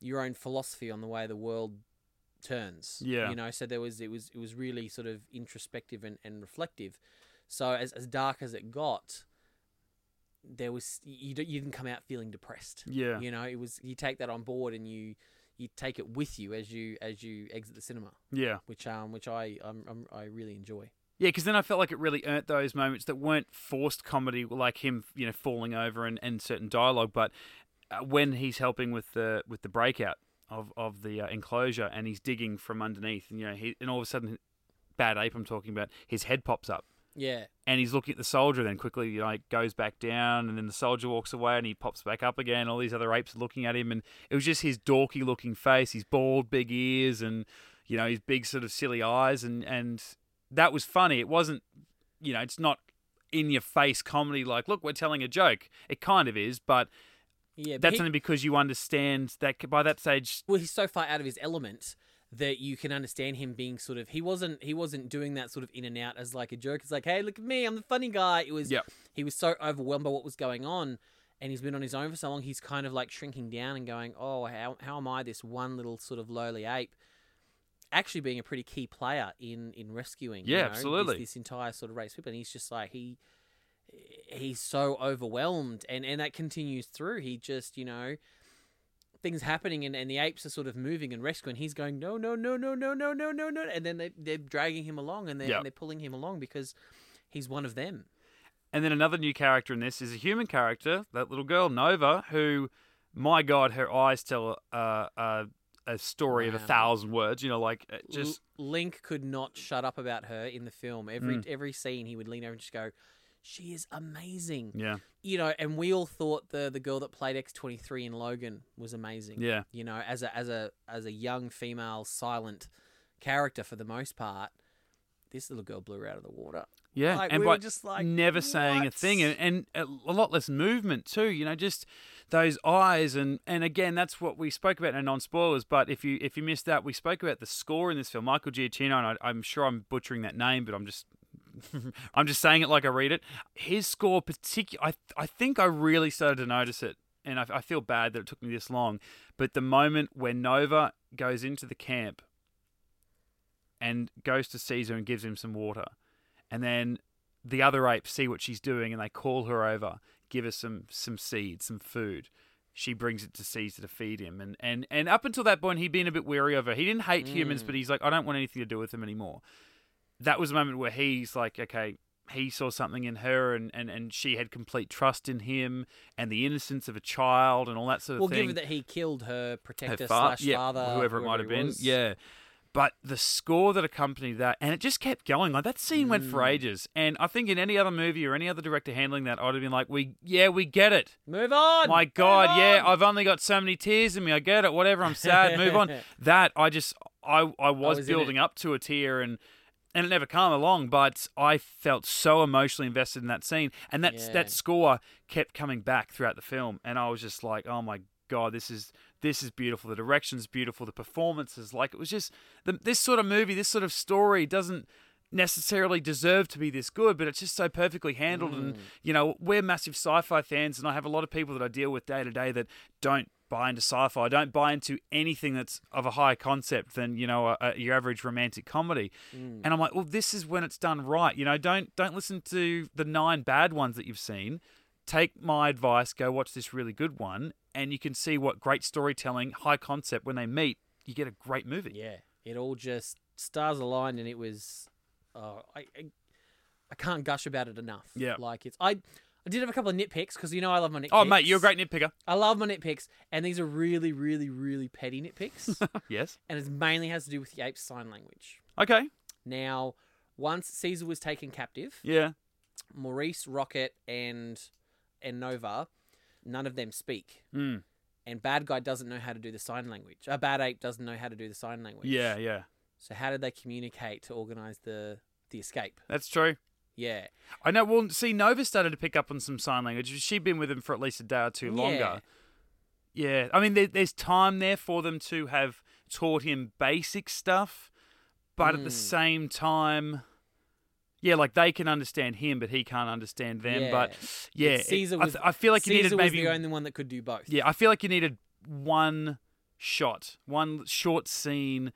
Speaker 2: your own philosophy on the way the world turns
Speaker 1: Yeah.
Speaker 2: you know so there was it was it was really sort of introspective and, and reflective so as, as dark as it got there was you, you didn't come out feeling depressed
Speaker 1: Yeah.
Speaker 2: you know it was you take that on board and you you take it with you as you as you exit the cinema
Speaker 1: Yeah.
Speaker 2: which um which I um, I really enjoy.
Speaker 1: Yeah, because then I felt like it really earned those moments that weren't forced comedy, like him, you know, falling over and, and certain dialogue. But uh, when he's helping with the with the breakout of of the uh, enclosure and he's digging from underneath, and you know, he and all of a sudden, bad ape I'm talking about, his head pops up.
Speaker 2: Yeah,
Speaker 1: And he's looking at the soldier, then quickly you know, like, goes back down, and then the soldier walks away, and he pops back up again. All these other apes are looking at him, and it was just his dorky looking face, his bald, big ears, and you know his big sort of silly eyes, and and that was funny. It wasn't, you know, it's not in your face comedy like, look, we're telling a joke. It kind of is, but
Speaker 2: yeah. but
Speaker 1: that's
Speaker 2: he-
Speaker 1: only because you understand that by that stage.
Speaker 2: well, he's so far out of his element that you can understand him being sort of he wasn't he wasn't doing that sort of in and out as like a joke. It's like, hey, look at me, I'm the funny guy. It was
Speaker 1: Yeah.
Speaker 2: he was so overwhelmed by what was going on. And he's been on his own for so long. He's kind of like shrinking down and going, "Oh, how how am I this one little sort of lowly ape?" Actually, being a pretty key player in in rescuing. you
Speaker 1: Yeah,
Speaker 2: know, this-
Speaker 1: absolutely.
Speaker 2: This, entire sort of race people, and he's just like he he's so overwhelmed and and that continues through he just you know things happening and, and the apes are sort of moving and rescuing he's going no no no no no no no no no and then they, they're dragging him along and they're,
Speaker 1: Yeah.
Speaker 2: and they're pulling him along because he's one of them
Speaker 1: And then another new character in this is a human character, that little girl Nova, who, my God, her eyes tell uh, uh, a story of a thousand words. You know, like uh,
Speaker 2: L-
Speaker 1: just
Speaker 2: link could not shut up about her in the film every
Speaker 1: Mm.
Speaker 2: every scene he would lean over and just go she is amazing
Speaker 1: yeah,
Speaker 2: you know and we all thought the the girl that played x23 in logan was amazing
Speaker 1: yeah,
Speaker 2: you know, as a as a as a young female silent character for the most part, this little girl blew her out of the water.
Speaker 1: yeah.
Speaker 2: Like,
Speaker 1: and
Speaker 2: we
Speaker 1: by
Speaker 2: were just like
Speaker 1: never saying a thing, and, and a a lot less movement too. You know, just those eyes, and and again, that's what we spoke about in non spoilers. But if you if you missed that, we spoke about the score in this film. Michael Giacchino, and I, I'm sure I'm butchering that name, but I'm just. I'm just saying it like I read it. His score, particular, I I think I really started to notice it, and I, I feel bad that it took me this long. But the moment when Nova goes into the camp and goes to Caesar and gives him some water, and then the other apes see what she's doing and they call her over, give her some some seeds, some food. She brings it to Caesar to feed him, and and and up until that point, he'd been a bit weary of her. He didn't hate humans,
Speaker 2: Mm.
Speaker 1: but he's like, I don't want anything to do with them anymore. That was a moment where he's like, okay, he saw something in her and, and, and she had complete trust in him and the innocence of a child and all that sort of thing.
Speaker 2: Well,
Speaker 1: thing.
Speaker 2: given that he killed her
Speaker 1: Her
Speaker 2: protector
Speaker 1: fa-
Speaker 2: slash
Speaker 1: yeah,
Speaker 2: father,
Speaker 1: whoever it might have been.
Speaker 2: was.
Speaker 1: Yeah. But the score that accompanied that, and it just kept going. Like that scene went for
Speaker 2: Mm.
Speaker 1: ages. And I think in any other movie or any other director handling that, I'd have been like, "We, yeah, we get it.
Speaker 2: Move on.
Speaker 1: My God, yeah! I've only got so many tears in me. I get it. Whatever. I'm sad. Move on. That I just, I, I was,
Speaker 2: was
Speaker 1: building up to a tear, and and it never came along. But I felt so emotionally invested in that scene, and that
Speaker 2: Yeah.
Speaker 1: that score kept coming back throughout the film, and I was just like, oh my God, this is this is beautiful. The direction's beautiful. The performances, like it was just the, this sort of movie, this sort of story doesn't necessarily deserve to be this good, but it's just so perfectly handled. And
Speaker 2: Mm.
Speaker 1: you know, we're massive sci-fi fans, and I have a lot of people that I deal with day to day that don't buy into sci-fi, I don't buy into anything that's of a higher concept than you know a, a, your average romantic comedy.
Speaker 2: Mm.
Speaker 1: And I'm like, well, this is when it's done right. You know, don't don't listen to the nine bad ones that you've seen. Take my advice, go watch this really good one, and you can see what great storytelling, high concept when they meet, you get a great movie.
Speaker 2: Yeah, it all just stars aligned, and it was. Uh, I, I I can't gush about it enough.
Speaker 1: Yeah.
Speaker 2: like it's I. I did have a couple of nitpicks because you know I love my nitpicks.
Speaker 1: Oh, mate, you're a great nitpicker.
Speaker 2: I love my nitpicks, and these are really, really, really petty nitpicks,
Speaker 1: yes.
Speaker 2: and it mainly has to do with the ape's sign language.
Speaker 1: Okay.
Speaker 2: Now, once Caesar was taken captive,
Speaker 1: Yeah.
Speaker 2: Maurice, Rocket, and and Nova, none of them speak,
Speaker 1: Mm.
Speaker 2: and Bad Guy doesn't know how to do the sign language. A Bad Ape doesn't know how to do the sign language.
Speaker 1: Yeah. Yeah.
Speaker 2: So how did they communicate to organize the the escape?
Speaker 1: That's true.
Speaker 2: Yeah.
Speaker 1: I know. Well, see, Nova started to pick up on some sign language. She'd been with him for at least a day or two longer. Yeah. I mean, there, there's time there for them to have taught him basic stuff, but at the
Speaker 2: Mm.
Speaker 1: same time, yeah, like they can understand him, but he can't understand them.
Speaker 2: Yeah.
Speaker 1: But yeah, it-
Speaker 2: Caesar
Speaker 1: I, th- I feel like you
Speaker 2: Caesar
Speaker 1: needed
Speaker 2: was
Speaker 1: maybe.
Speaker 2: the only one that could do both.
Speaker 1: yeah, I feel like you needed one shot, one short scene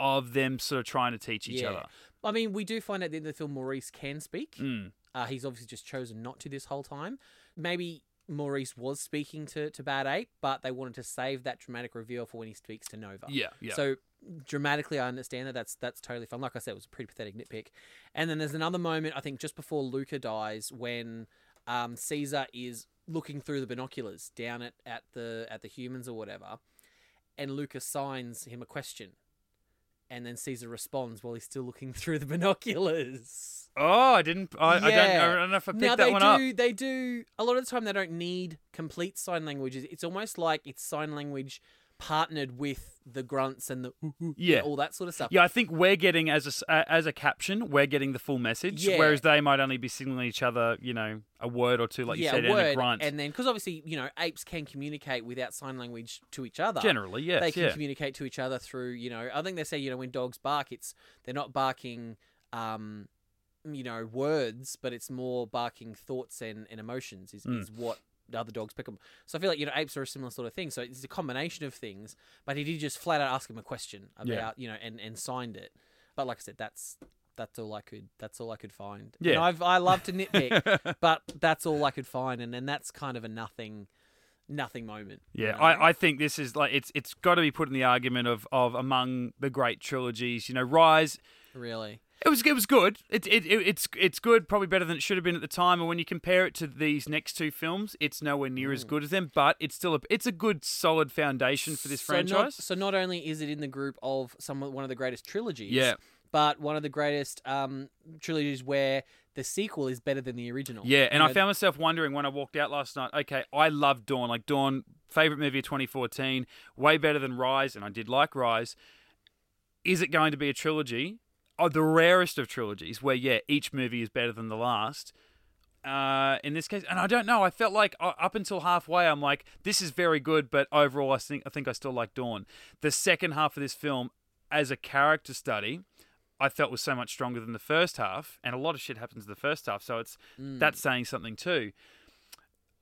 Speaker 1: of them sort of trying to teach each
Speaker 2: Yeah.
Speaker 1: other.
Speaker 2: I mean, we do find out at the end of the film Maurice can speak.
Speaker 1: Mm.
Speaker 2: Uh, he's obviously just chosen not to this whole time. Maybe Maurice was speaking to, to Bad Ape, but they wanted to save that dramatic reveal for when he speaks to Nova.
Speaker 1: Yeah. Yeah.
Speaker 2: So dramatically, I understand that. That's that's totally fun. Like I said, it was a pretty pathetic nitpick. And then there's another moment, I think, just before Luca dies, when um, Caesar is looking through the binoculars down at, at the at the humans or whatever, and Luca signs him a question, and then Caesar responds while he's still looking through the binoculars.
Speaker 1: oh, I didn't. I, I don't. I don't know if I picked
Speaker 2: now
Speaker 1: that
Speaker 2: they
Speaker 1: one
Speaker 2: do
Speaker 1: up.
Speaker 2: they do a lot of the time they don't need complete sign languages. It's almost like it's sign language partnered with the grunts and the
Speaker 1: Yeah.
Speaker 2: all that sort of stuff.
Speaker 1: Yeah, I think we're getting as a uh, as a caption, we're getting the full message,
Speaker 2: Yeah.
Speaker 1: whereas they might only be signaling each other, you know, a word or two, like you
Speaker 2: yeah,
Speaker 1: said,
Speaker 2: a word,
Speaker 1: and a grunt.
Speaker 2: and then because obviously you know apes can communicate without sign language to each other.
Speaker 1: Generally, yes,
Speaker 2: they can
Speaker 1: yeah,
Speaker 2: communicate to each other through you know. I think they say you know when dogs bark, it's they're not barking, um, you know, words, but it's more barking thoughts and, and emotions is,
Speaker 1: Mm.
Speaker 2: is what the other dogs pick them. So I feel like you know apes are a similar sort of thing. So it's a combination of things. But he did just flat out ask him a question about
Speaker 1: Yeah.
Speaker 2: you know and and signed it. But like I said, that's that's all I could that's all I could find.
Speaker 1: Yeah.
Speaker 2: And I've I love to nitpick, but that's all I could find, and then that's kind of a nothing. Nothing moment. you
Speaker 1: yeah.
Speaker 2: know?
Speaker 1: I, I think this is like it's it's got to be put in the argument of of among the great trilogies. You know, Rise.
Speaker 2: really.
Speaker 1: It was it was good. It, it, it it's it's good. Probably better than it should have been at the time. And when you compare it to these next two films, it's nowhere near as
Speaker 2: Mm.
Speaker 1: good as them. But it's still a it's a good solid foundation for this
Speaker 2: So not-
Speaker 1: franchise.
Speaker 2: so not only is it in the group of some one of the greatest trilogies,
Speaker 1: Yeah.
Speaker 2: but one of the greatest um, trilogies where the sequel is better than the original.
Speaker 1: Yeah, and
Speaker 2: You
Speaker 1: I
Speaker 2: know,
Speaker 1: found myself wondering when I walked out last night. Okay, I love Dawn. Like Dawn, favorite movie of 2014, way better than Rise, and I did like Rise. Is it going to be a trilogy? Oh, the rarest of trilogies, where yeah, each movie is better than the last. Uh, in this case, and I don't know. I felt like uh, up until halfway, I'm like, this is very good, but overall, I think I think I still like Dawn. The second half of this film, as a character study, I felt was so much stronger than the first half, and a lot of shit happens in the first half, so it's
Speaker 2: mm.
Speaker 1: that's saying something too.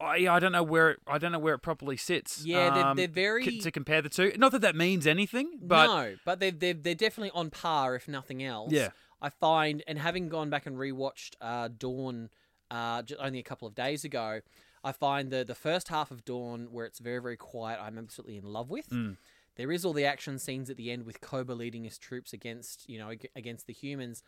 Speaker 1: I, yeah, I don't know where it, I don't know where it properly sits.
Speaker 2: Yeah, they're-
Speaker 1: um,
Speaker 2: they're very-
Speaker 1: c- to compare the two. Not that that means anything, but
Speaker 2: no, but they're, they're they're definitely on par, if nothing else.
Speaker 1: Yeah.
Speaker 2: I find, and having gone back and rewatched uh, Dawn uh, only a couple of days ago, I find the the first half of Dawn, where it's very very quiet, I'm absolutely in love with.
Speaker 1: Mm.
Speaker 2: There is all the action scenes at the end with Koba leading his troops against you know against the humans,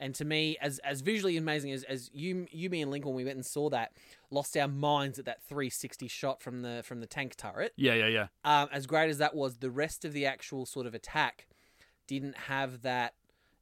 Speaker 2: And to me, as as visually amazing as, as you you me and Lincoln we went and saw that, lost our minds at that 360 shot from the from the tank turret.
Speaker 1: Yeah, yeah, yeah.
Speaker 2: Um, as great as that was, the rest of the actual sort of attack didn't have that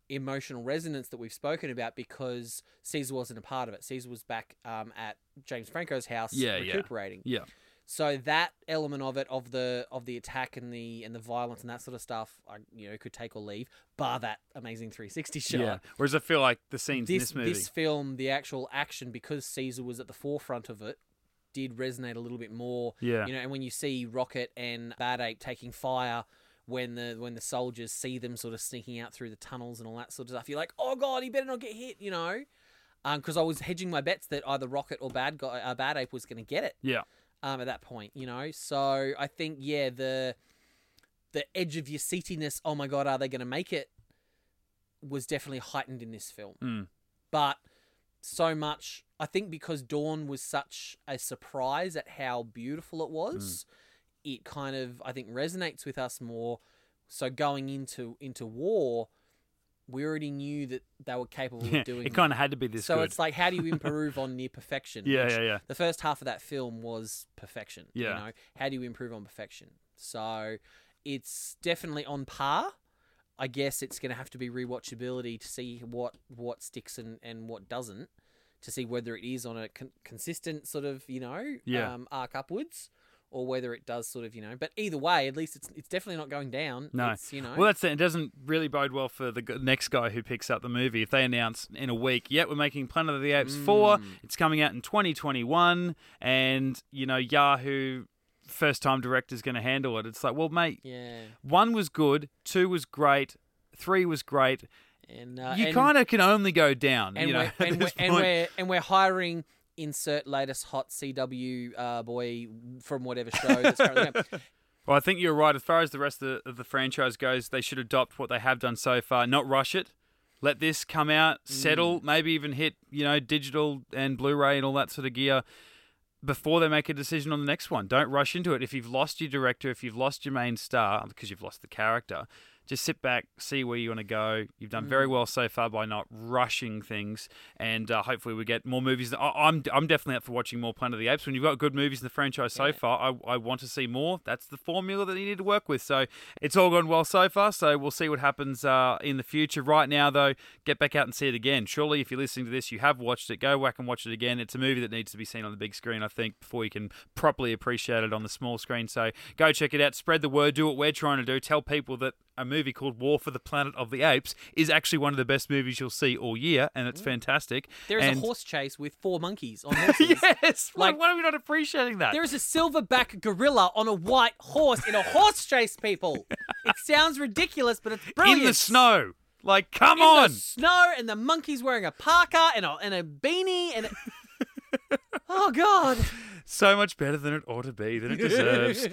Speaker 2: emotional resonance that we've spoken about because Caesar wasn't a part of it. Caesar was back um, at James Franco's house
Speaker 1: Yeah, yeah.
Speaker 2: recuperating.
Speaker 1: Yeah.
Speaker 2: So that element of it, of the of the attack and the and the violence and that sort of stuff, I you know could take or leave. Bar that amazing 360 shot.
Speaker 1: Yeah. Whereas I feel like the scenes in
Speaker 2: This
Speaker 1: this movie.
Speaker 2: this film, the actual action, because Caesar was at the forefront of it, did resonate a little bit more.
Speaker 1: Yeah.
Speaker 2: You know, and when you see Rocket and Bad Ape taking fire. When the when the soldiers see them sort of sneaking out through the tunnels and all that sort of stuff, you're like, "Oh God, he better not get hit," you know, because I was hedging my bets that either Rocket or Bad guy, uh, Bad Ape was going to get it
Speaker 1: yeah.
Speaker 2: Um, at that point, you know. So I think yeah, the the edge of your seatiness. Oh my god, are they going to make it? Was definitely heightened in this film,
Speaker 1: Mm.
Speaker 2: but so much. I think because Dawn was such a surprise at how beautiful it was, it kind of I think resonates with us more. So going into into war, we already knew that they were capable
Speaker 1: Yeah.
Speaker 2: of doing.
Speaker 1: It kind of had to be this
Speaker 2: so
Speaker 1: good.
Speaker 2: it's like, how do you improve on near perfection?
Speaker 1: yeah, yeah, yeah.
Speaker 2: the first half of that film was perfection.
Speaker 1: Yeah.
Speaker 2: You know, how do you improve on perfection? So it's definitely on par. I guess it's going to have to be rewatchability to see what what sticks and, and what doesn't, to see whether it is on a con- consistent sort of you know
Speaker 1: Yeah.
Speaker 2: um, arc upwards, or whether it does sort of you know. But either way, at least it's it's definitely not going down.
Speaker 1: No.
Speaker 2: it's, you know.
Speaker 1: Well, that's it. It doesn't really bode well for the next guy who picks up the movie. If they announce in a week, yeah, we're making Planet of the Apes 4,
Speaker 2: Mm.
Speaker 1: it's coming out in 2021, and, you know, Yahoo first time director's going to handle it. It's like, well, mate,
Speaker 2: yeah,
Speaker 1: one was good, two was great, three was great.
Speaker 2: and uh,
Speaker 1: you kind of can only go down,
Speaker 2: and
Speaker 1: you know,
Speaker 2: we're, and, we're, and we're and we're hiring insert latest hot CW uh, boy from whatever show that's currently going.
Speaker 1: Well, I think you're right. As far as the rest of the, of the franchise goes, they should adopt what they have done so far, not rush it. Let this come out,
Speaker 2: Mm.
Speaker 1: settle, maybe even hit, you know, digital and Blu-ray and all that sort of gear before they make a decision on the next one. Don't rush into it. If you've lost your director, if you've lost your main star because you've lost the character, just sit back, see where you want to go. You've done
Speaker 2: Mm.
Speaker 1: very well so far by not rushing things, and uh, hopefully we get more movies. I- I'm I'm definitely up for watching more Planet of the Apes. When you've got good movies in the franchise so far, I, I want to see more. That's the formula that you need to work with. So it's all gone well so far. So we'll see what happens uh, in the future. Right now, though, get back out and see it again. Surely, if you're listening to this, you have watched it. Go back and watch it again. It's a movie that needs to be seen on the big screen, I think, before you can properly appreciate it on the small screen. So go check it out. Spread the word. Do what we're trying to do. Tell people that a movie called War for the Planet of the Apes is actually one of the best movies you'll see all year, and it's mm. fantastic.
Speaker 2: There is
Speaker 1: and
Speaker 2: a horse chase with four monkeys on horses.
Speaker 1: yes, like why are we not appreciating that?
Speaker 2: There is a silverback gorilla on a white horse in a horse chase. People, it sounds ridiculous, but it's brilliant.
Speaker 1: in the snow. Like, come
Speaker 2: In
Speaker 1: on.
Speaker 2: the snow, and the monkey's wearing a parka and a and a beanie, and oh god,
Speaker 1: So much better than it ought to be, than it deserves.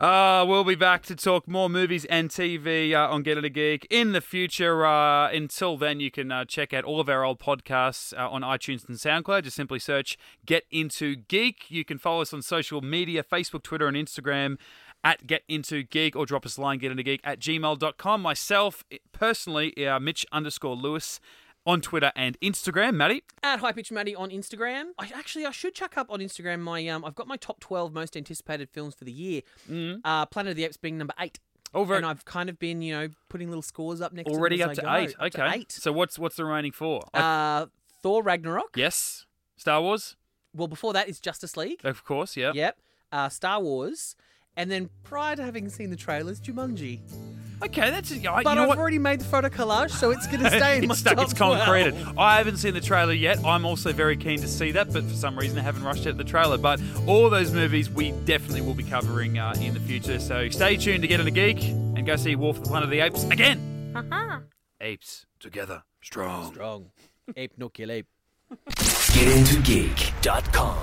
Speaker 1: uh, we'll be back to talk more movies and TV uh, on Get Into Geek in the future. Uh, until then, you can uh, check out all of our old podcasts uh, on iTunes and SoundCloud. Just simply search Get Into Geek. You can follow us on social media Facebook, Twitter, and Instagram at Get Into Geek or drop us a line, getintogeek at gmail.com. Myself, personally, uh, Mitch underscore Lewis on Twitter and Instagram. Maddie?
Speaker 2: at High Pitch Maddie on Instagram. I actually I should chuck up on Instagram my um I've got my top twelve most anticipated films for the year.
Speaker 1: Mm.
Speaker 2: Uh, Planet of the Apes being number eight.
Speaker 1: Very,
Speaker 2: and I've kind of been, you know, putting little scores up next
Speaker 1: already
Speaker 2: to
Speaker 1: up to
Speaker 2: go.
Speaker 1: eight.
Speaker 2: Up to
Speaker 1: okay.
Speaker 2: eight.
Speaker 1: So what's what's the remaining four?
Speaker 2: Uh, Thor Ragnarok.
Speaker 1: yes. Star Wars,
Speaker 2: Well, before that is Justice League.
Speaker 1: of course. Yeah.
Speaker 2: Yep. Uh, Star Wars. And then prior to having seen the trailers, Jumanji.
Speaker 1: Okay, that's you know
Speaker 2: But I've
Speaker 1: what.
Speaker 2: already made the photo collage, so it's going to stay in my
Speaker 1: it's stuck.
Speaker 2: top
Speaker 1: It's concreted.
Speaker 2: 12.
Speaker 1: I haven't seen the trailer yet. I'm also very keen to see that, but for some reason I haven't rushed out the trailer. But all those movies we definitely will be covering uh, in the future. So stay tuned to Get Into Geek and go see War for the Planet of the Apes again. Apes together, strong.
Speaker 2: Strong. Ape no kill ape.
Speaker 3: GetIntoGeek.com.